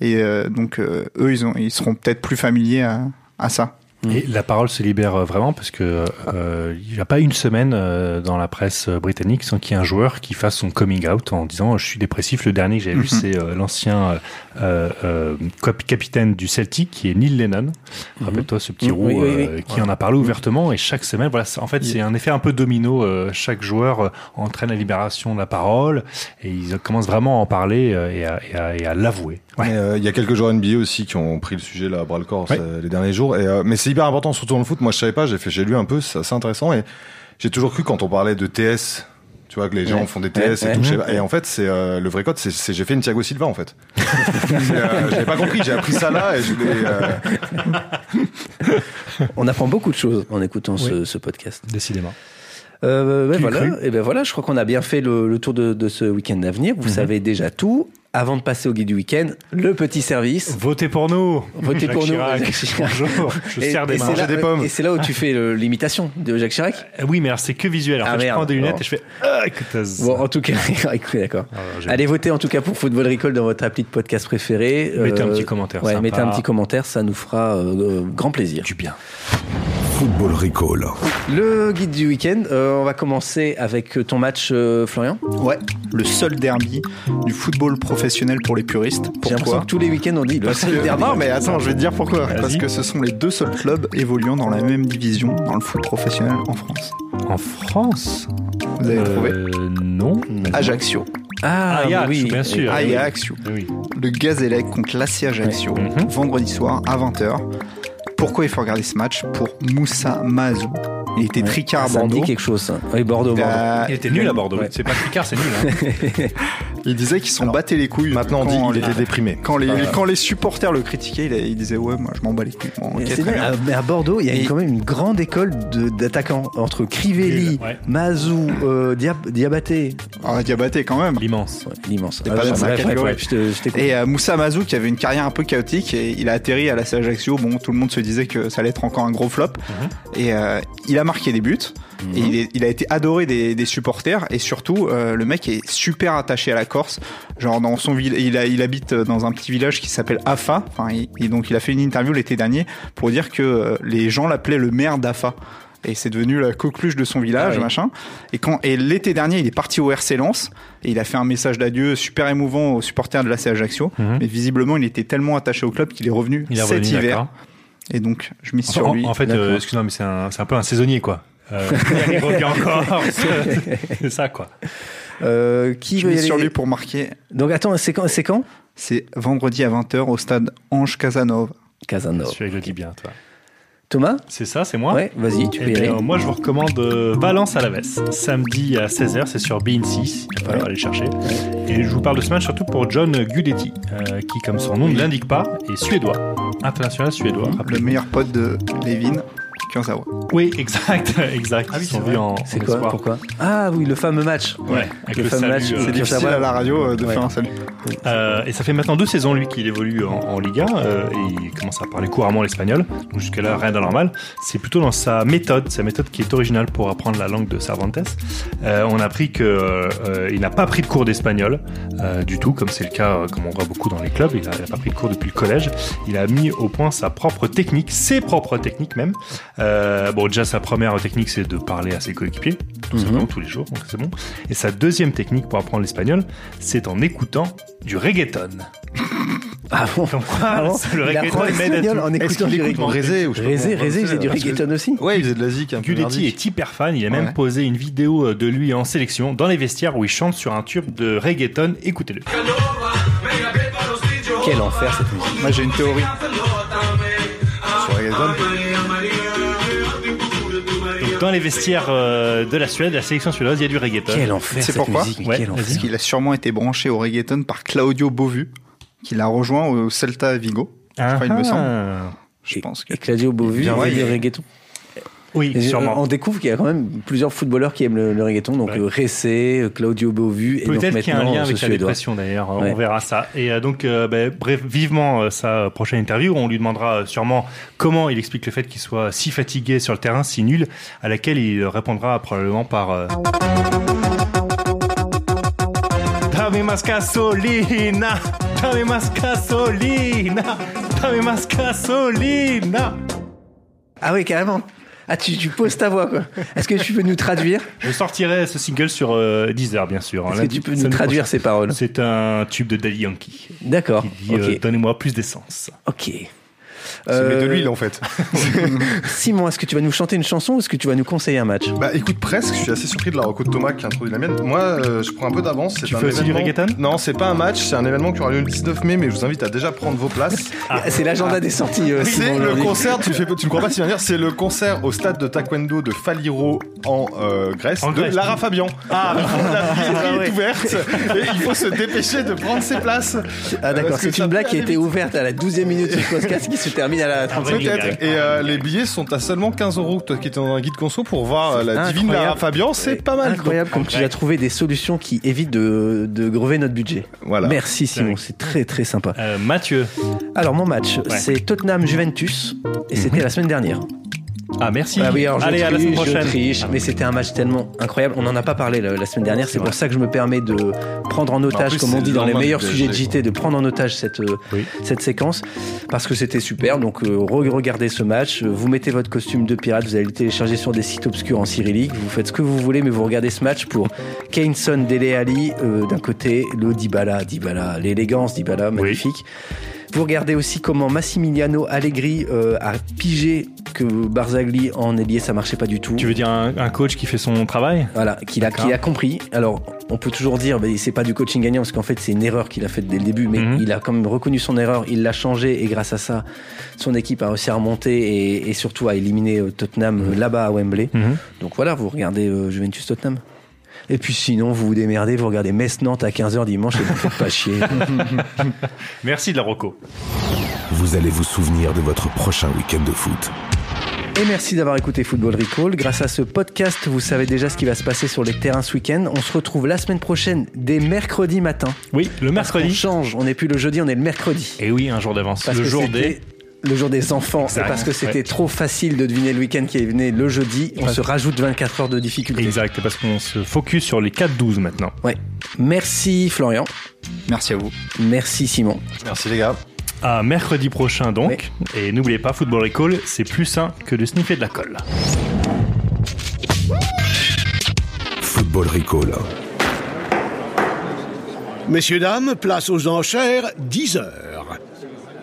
Speaker 9: et euh, donc eux, ils, ont, ils seront peut-être plus familiers à ça.
Speaker 2: Et la parole se libère euh, vraiment parce que euh, il n'y a pas une semaine euh, dans la presse euh, britannique sans qu'il y ait un joueur qui fasse son coming out en disant je suis dépressif. Le dernier que j'avais vu
Speaker 12: Mhm.
Speaker 2: c'est euh, l'ancien euh, euh, cap- capitaine du Celtic qui est Neil Lennon. Rappelle-toi ce petit
Speaker 3: Mhm.
Speaker 2: roux
Speaker 3: Oui, oui, oui.
Speaker 2: euh, qui en a parlé ouvertement et chaque semaine voilà c'est- en fait c'est un effet un peu domino. euh, chaque joueur euh, entraîne la libération de la parole et ils commencent vraiment à en parler euh, et à, et à- et à l'avouer.
Speaker 10: Mais, euh, Il y a quelques joueurs NBA aussi qui ont pris le sujet là à bras le corps
Speaker 2: Ouais.
Speaker 10: ça, les derniers jours. Et, euh, mais c'est hyper important, surtout dans le foot. Moi, je savais pas. J'ai fait, j'ai lu un peu. C'est assez intéressant. Et j'ai toujours cru quand on parlait de TS. Tu vois que les gens font des TS
Speaker 3: Ouais,
Speaker 10: et tout.
Speaker 3: ouais.
Speaker 10: je sais pas. Et en fait, c'est euh, le vrai code. C'est, c'est- j'ai fait une Thiago Silva en fait. [laughs] Euh, j'avais pas compris. J'ai appris ça là et je euh,
Speaker 3: On apprend beaucoup de choses en écoutant ce,
Speaker 2: Oui.
Speaker 3: ce podcast.
Speaker 2: Décidément.
Speaker 3: Euh, ben voilà, et ben voilà, je crois qu'on a bien fait le, le tour de, de ce week-end à venir. Vous
Speaker 2: Mhm.
Speaker 3: savez déjà tout. Avant de passer au guide du week-end, le petit service.
Speaker 2: Votez pour nous.
Speaker 3: Votez
Speaker 2: Jacques
Speaker 3: pour nous.
Speaker 2: Chirac. Bonjour. Je
Speaker 3: Et-
Speaker 2: sers des
Speaker 3: et
Speaker 2: mains.
Speaker 3: c'est là-
Speaker 10: des pommes.
Speaker 3: Et c'est là où tu fais l'imitation de Jacques Chirac.
Speaker 2: Euh, Oui, mais alors c'est que visuel. En
Speaker 3: Ah,
Speaker 2: fait, je prends des lunettes
Speaker 3: Bon.
Speaker 2: et je fais. Ah,
Speaker 3: Bon, en tout cas, [laughs] écoutez, d'accord.
Speaker 2: j'ai-
Speaker 3: Allez voter en tout cas pour Football Recall dans votre appli de podcast préféré.
Speaker 2: Mettez un
Speaker 3: Euh,
Speaker 2: petit commentaire.
Speaker 3: Ouais,
Speaker 2: sympa.
Speaker 3: mettez un petit commentaire, ça nous fera euh, grand plaisir.
Speaker 2: Du bien.
Speaker 4: Football Recall.
Speaker 3: Le guide du week-end, euh, on va commencer avec ton match, euh, Florian.
Speaker 9: Ouais, le seul derby du football professionnel pour les puristes.
Speaker 3: J'ai l'impression
Speaker 9: Pourquoi
Speaker 3: que tous les week-ends on dit le
Speaker 9: Parce
Speaker 3: seul
Speaker 9: que-
Speaker 3: derby.
Speaker 9: Non, mais attends, je vais te dire pourquoi.
Speaker 2: Vas-y.
Speaker 9: Parce que ce sont les deux seuls clubs évoluant dans la même division dans le foot professionnel en France.
Speaker 2: En France
Speaker 9: Vous avez trouvé
Speaker 2: euh, Non.
Speaker 9: Ajaccio.
Speaker 3: Ah,
Speaker 2: Ajax,
Speaker 3: oui,
Speaker 2: bien sûr.
Speaker 3: Ah,
Speaker 2: oui.
Speaker 9: Ajaccio.
Speaker 2: Oui.
Speaker 9: Le Gazélec contre l'AC Ajaccio,
Speaker 2: Mhm.
Speaker 9: vendredi soir à 20h. Pourquoi il faut regarder ce match Pour Moussa Mazou. Il était
Speaker 3: Ouais.
Speaker 9: tricard à
Speaker 3: Ça me dit
Speaker 9: Bordeaux.
Speaker 3: quelque chose. ça. Oui, Bordeaux,
Speaker 9: Il,
Speaker 3: Bordeaux.
Speaker 2: était nul à Bordeaux.
Speaker 3: Ouais.
Speaker 2: C'est pas Picard, c'est nul. Hein. [laughs]
Speaker 9: il disait qu'ils s'en battaient les couilles.
Speaker 10: maintenant, on dit
Speaker 9: quand
Speaker 10: il
Speaker 9: les-
Speaker 10: était déprimé.
Speaker 9: Quand les,
Speaker 10: Voilà.
Speaker 9: quand les supporters le critiquaient, il, il disait Ouais, moi je m'en bats les couilles. Bon, ok,
Speaker 3: Mais
Speaker 9: très
Speaker 3: c'est bien.
Speaker 9: bien.
Speaker 3: Ah, mais à Bordeaux, il y a
Speaker 9: Et-
Speaker 3: quand même une grande école de- d'attaquants entre Crivelli,
Speaker 2: ouais.
Speaker 3: Mazou, euh, Diab- Diabaté.
Speaker 9: Ah, Diabaté quand même.
Speaker 2: L'immense.
Speaker 3: Ouais, l'immense.
Speaker 9: pas dans
Speaker 3: bref,
Speaker 9: sa
Speaker 3: bref,
Speaker 9: catégorie.
Speaker 3: bref, je te- je t'écoute.
Speaker 9: Et euh, Moussa Mazou qui avait une carrière un peu chaotique et il a atterri à la Ajaccio. Bon, tout le monde se disait que ça allait être encore un gros flop. Et euh, il a marqué des buts. Et il, est- il a été adoré des, des supporters. Et surtout, euh, le mec est super attaché à la Corse. Genre dans son ville, il, a- il habite dans un petit village qui s'appelle Afa. Enfin, il- et donc il a fait une interview l'été dernier pour dire que euh, les gens l'appelaient le maire d'Afa. Et c'est devenu la coqueluche de son village,
Speaker 3: Ah oui.
Speaker 9: machin. Et quand et l'été dernier, il est parti au RC Lens et il a fait un message d'adieu super émouvant aux supporters de la Ajaccio.
Speaker 2: Mhm.
Speaker 9: Mais visiblement, il était tellement attaché au club qu'il est revenu
Speaker 2: Il
Speaker 9: cet
Speaker 2: revenu,
Speaker 9: hiver. Et donc, je mise sur
Speaker 2: En,
Speaker 9: lui.
Speaker 2: en fait, euh, excuse-moi, mais c'est un, c'est un peu un saisonnier, quoi. Euh, [laughs] il revient encore. c'est ça, quoi.
Speaker 3: Euh, qui
Speaker 9: je
Speaker 3: veut
Speaker 9: mise sur
Speaker 3: aller
Speaker 9: lui pour marquer.
Speaker 3: Donc attends, c'est quand, c'est quand?
Speaker 9: C'est vendredi à 20h au stade Ange Casanova.
Speaker 3: Casanova.
Speaker 2: Je le dis bien, toi.
Speaker 3: Thomas?
Speaker 2: C'est ça, c'est moi?
Speaker 3: Ouais, vas-y, tu peux y aller.
Speaker 2: moi, je vous recommande euh, Valence à la Vesse. Samedi à 16h, c'est sur Bein 6. Il va falloir
Speaker 3: Ouais.
Speaker 2: aller le chercher. Et je vous parle de ce match surtout pour John Guidetti, euh, qui, comme son nom ne l'indique pas, est suédois. International suédois,
Speaker 9: Le meilleur pote de Levin,
Speaker 2: Oui, exact, [laughs] exact. Ils sont vus en,
Speaker 3: C'est
Speaker 2: en
Speaker 3: quoi
Speaker 2: espoir.
Speaker 3: Pourquoi Ah oui, le fameux match.
Speaker 2: Ouais, avec
Speaker 3: le
Speaker 2: le
Speaker 3: fameux
Speaker 2: salut,
Speaker 3: match.
Speaker 2: euh,
Speaker 9: C'est difficile à la radio euh, de
Speaker 3: Ouais.
Speaker 9: faire un salut.
Speaker 2: Euh, et ça fait maintenant deux saisons, lui, qu'il évolue en, en Liga. euh, et il commence à parler couramment l'espagnol. Donc jusque-là, rien d'anormal. C'est plutôt dans sa méthode, sa méthode qui est originale pour apprendre la langue de Cervantes. Euh, on a appris que euh, il n'a pas pris de cours d'espagnol euh, du tout, comme c'est le cas, euh, comme on voit beaucoup dans les clubs. Il n'a pas pris de cours depuis le collège. Il a mis au point sa propre technique, ses propres techniques même. Euh, bon, déjà sa première technique, c'est de parler à ses coéquipiers, tout
Speaker 3: Mhm.
Speaker 2: simplement tous les jours, donc c'est bon. Et sa deuxième technique pour apprendre l'espagnol, c'est en écoutant du reggaeton. [laughs]
Speaker 3: Ah bon
Speaker 2: Comme quoi,
Speaker 3: Ah bon
Speaker 2: le reggaeton m'aide à
Speaker 3: l'espagnol
Speaker 2: tout.
Speaker 3: en écoutant du reggaeton.
Speaker 10: Rézé ou je
Speaker 3: Rézé, Rézé, il faisait du reggaeton aussi
Speaker 10: Ouais, il faisait de la zik un peu
Speaker 2: Guidetti
Speaker 10: merdique.
Speaker 2: est hyper fan, il a même
Speaker 9: Ouais.
Speaker 2: posé une vidéo euh, de lui en sélection dans les vestiaires où il chante sur un tube de reggaeton. Écoutez-le.
Speaker 3: Quel enfer cette musique.
Speaker 9: Moi, j'ai une théorie.
Speaker 10: Sur Reggaeton.
Speaker 2: Dans les vestiaires euh, de la Suède, la sélection suédoise, il y a du reggaeton.
Speaker 3: Quel enfer
Speaker 9: C'est
Speaker 3: cette
Speaker 9: pourquoi
Speaker 3: musique. mais
Speaker 2: Ouais,
Speaker 3: quel enfer.
Speaker 9: Parce qu'il a sûrement été branché au reggaeton par Claudio Bovu, qui l'a rejoint au Celta Vigo. Je crois, il me semble.
Speaker 2: Ah.
Speaker 9: Je pense que.
Speaker 3: Et Claudio Beauvu,
Speaker 9: Bien,
Speaker 3: il
Speaker 9: ouais,
Speaker 3: fait du reggaeton.
Speaker 2: Oui,
Speaker 3: Et, euh,
Speaker 2: sûrement.
Speaker 3: On découvre qu'il y a quand même plusieurs footballeurs qui aiment le, le reggaeton, donc
Speaker 2: Ouais.
Speaker 3: euh, Ressé, euh, Claudio Beauvu
Speaker 2: Peut-être qu'il y a un lien avec la dépression d'ailleurs,
Speaker 3: Ouais.
Speaker 2: on verra ça. Et donc, euh, ben, bref, vivement euh, sa prochaine interview, on lui demandera sûrement comment il explique le fait qu'il soit si fatigué sur le terrain, si nul, à laquelle il répondra probablement par... euh, Dame más gasolina, dame más gasolina, dame más gasolina.
Speaker 3: Ah oui, carrément. Ah, tu, tu poses ta voix, quoi. Est-ce que tu peux nous traduire?
Speaker 2: Je sortirai ce single sur euh, Deezer, bien sûr.
Speaker 3: Est-ce
Speaker 2: hein,
Speaker 3: que tu peux nous traduire ces paroles?
Speaker 2: C'est un tube de Daddy Yankee.
Speaker 3: D'accord.
Speaker 2: Qui dit euh, Donnez-moi plus d'essence.
Speaker 3: Ok.
Speaker 10: C'est met de
Speaker 3: Euh,
Speaker 10: l'huile en fait. [laughs]
Speaker 3: Simon, est-ce que tu vas nous chanter une chanson ou est-ce que tu vas nous conseiller un match?
Speaker 10: Bah écoute presque, je suis assez surpris de la reco de Thomas qui a introduit la mienne. Moi euh, je prends un peu d'avance. c'est
Speaker 2: Tu
Speaker 10: un
Speaker 2: fais aussi du reggaeton?
Speaker 10: Non, c'est pas un match, c'est un événement qui aura lieu le 19 mai, mais je vous invite à déjà prendre vos places.
Speaker 3: C'est l'agenda des sorties. euh,
Speaker 10: C'est le concert, tu, fais, tu ne crois pas si bien dire, c'est le concert au stade de taekwondo de Faliro en euh, Grèce
Speaker 2: En
Speaker 10: de
Speaker 2: Grèce.
Speaker 10: Lara Fabian.
Speaker 2: Ah,
Speaker 10: la billetterie
Speaker 3: Ah ouais.
Speaker 10: est ouverte et il faut se dépêcher de prendre ses places.
Speaker 3: Ah d'accord, c'est une blague qui a été ouverte à la 12e minute du [laughs] podcast qui se termine à la 35e.
Speaker 2: vrai
Speaker 10: Peut-être. Et euh, les billets sont à seulement 15 euros. Toi qui étais dans un guide conso pour voir euh, la divine. Lara Fabian, c'est pas mal.
Speaker 3: Incroyable comme tu as trouvé des solutions qui évitent de, de grever notre budget.
Speaker 10: Voilà.
Speaker 3: Merci Simon, c'est très très sympa.
Speaker 2: Euh, Mathieu.
Speaker 3: Alors mon match,
Speaker 2: Ouais.
Speaker 3: c'est Tottenham-Juventus et c'était la semaine dernière.
Speaker 2: Ah, merci.
Speaker 3: Ah oui, alors je
Speaker 2: Allez, à la semaine
Speaker 3: triche, je
Speaker 2: prochaine.
Speaker 3: triche, mais c'était un match tellement incroyable. On n'en a pas parlé la, la semaine dernière, c'est pour ça que je me permets de prendre en otage,
Speaker 10: plus,
Speaker 3: comme on dit dans les meilleurs sujets de JT, de prendre en otage cette, euh,
Speaker 2: Oui.
Speaker 3: cette séquence, parce que c'était super. Donc euh, re- regardez ce match, euh, vous mettez votre costume de pirate, vous allez le télécharger sur des sites obscurs en cyrillique, vous faites ce que vous voulez, mais vous regardez ce match pour Kane Son, Dele Ali euh, d'un côté, le Dybala, Dybala, l'élégance Dybala, magnifique. Vous regardez aussi comment Massimiliano Allegri euh, a pigé que Barzagli en ailier ça marchait pas du tout.
Speaker 2: Tu veux dire un, un coach qui fait son travail?
Speaker 3: Voilà, qu'il a, a compris. Alors, on peut toujours dire, mais c'est pas du coaching gagnant parce qu'en fait, c'est une erreur qu'il a faite dès le début, mais
Speaker 2: Mhm.
Speaker 3: il a quand même reconnu son erreur, il l'a changé et grâce à ça, son équipe a réussi à remonter et, et surtout à éliminer euh, Tottenham euh, là-bas à Wembley.
Speaker 2: Mhm.
Speaker 3: Donc voilà, vous regardez euh, Juventus Tottenham. Et puis sinon, vous vous démerdez, vous regardez Metz-Nantes à 15h dimanche et vous faites pas chier. [laughs]
Speaker 2: Merci de la Rocco.
Speaker 4: Vous allez vous souvenir de votre prochain week-end de foot.
Speaker 3: Et merci d'avoir écouté Football Recall. Grâce à ce podcast, vous savez déjà ce qui va se passer sur les terrains ce week-end. On se retrouve la semaine prochaine, dès mercredi matin.
Speaker 2: Oui, le
Speaker 3: On
Speaker 2: mercredi.
Speaker 3: change, on n'est plus le jeudi, on est le mercredi.
Speaker 2: Et oui, un jour d'avance. Le
Speaker 3: que
Speaker 2: jour des.
Speaker 3: Le jour des enfants
Speaker 2: Exact.
Speaker 3: et parce que c'était
Speaker 2: Ouais.
Speaker 3: trop facile de deviner le week-end qui venait le jeudi, on
Speaker 2: Ouais.
Speaker 3: se rajoute 24 heures de difficulté.
Speaker 2: Exact, parce qu'on se focus sur les 4-12 maintenant.
Speaker 3: Ouais. Merci Florian,
Speaker 11: Merci à vous.
Speaker 3: merci Simon.
Speaker 10: Merci les gars.
Speaker 2: À mercredi prochain donc. Et n'oubliez pas, Football Recall, c'est plus sain que de sniffer de la colle.
Speaker 4: Football Recall.
Speaker 13: Messieurs, dames, place aux enchères, 10 heures.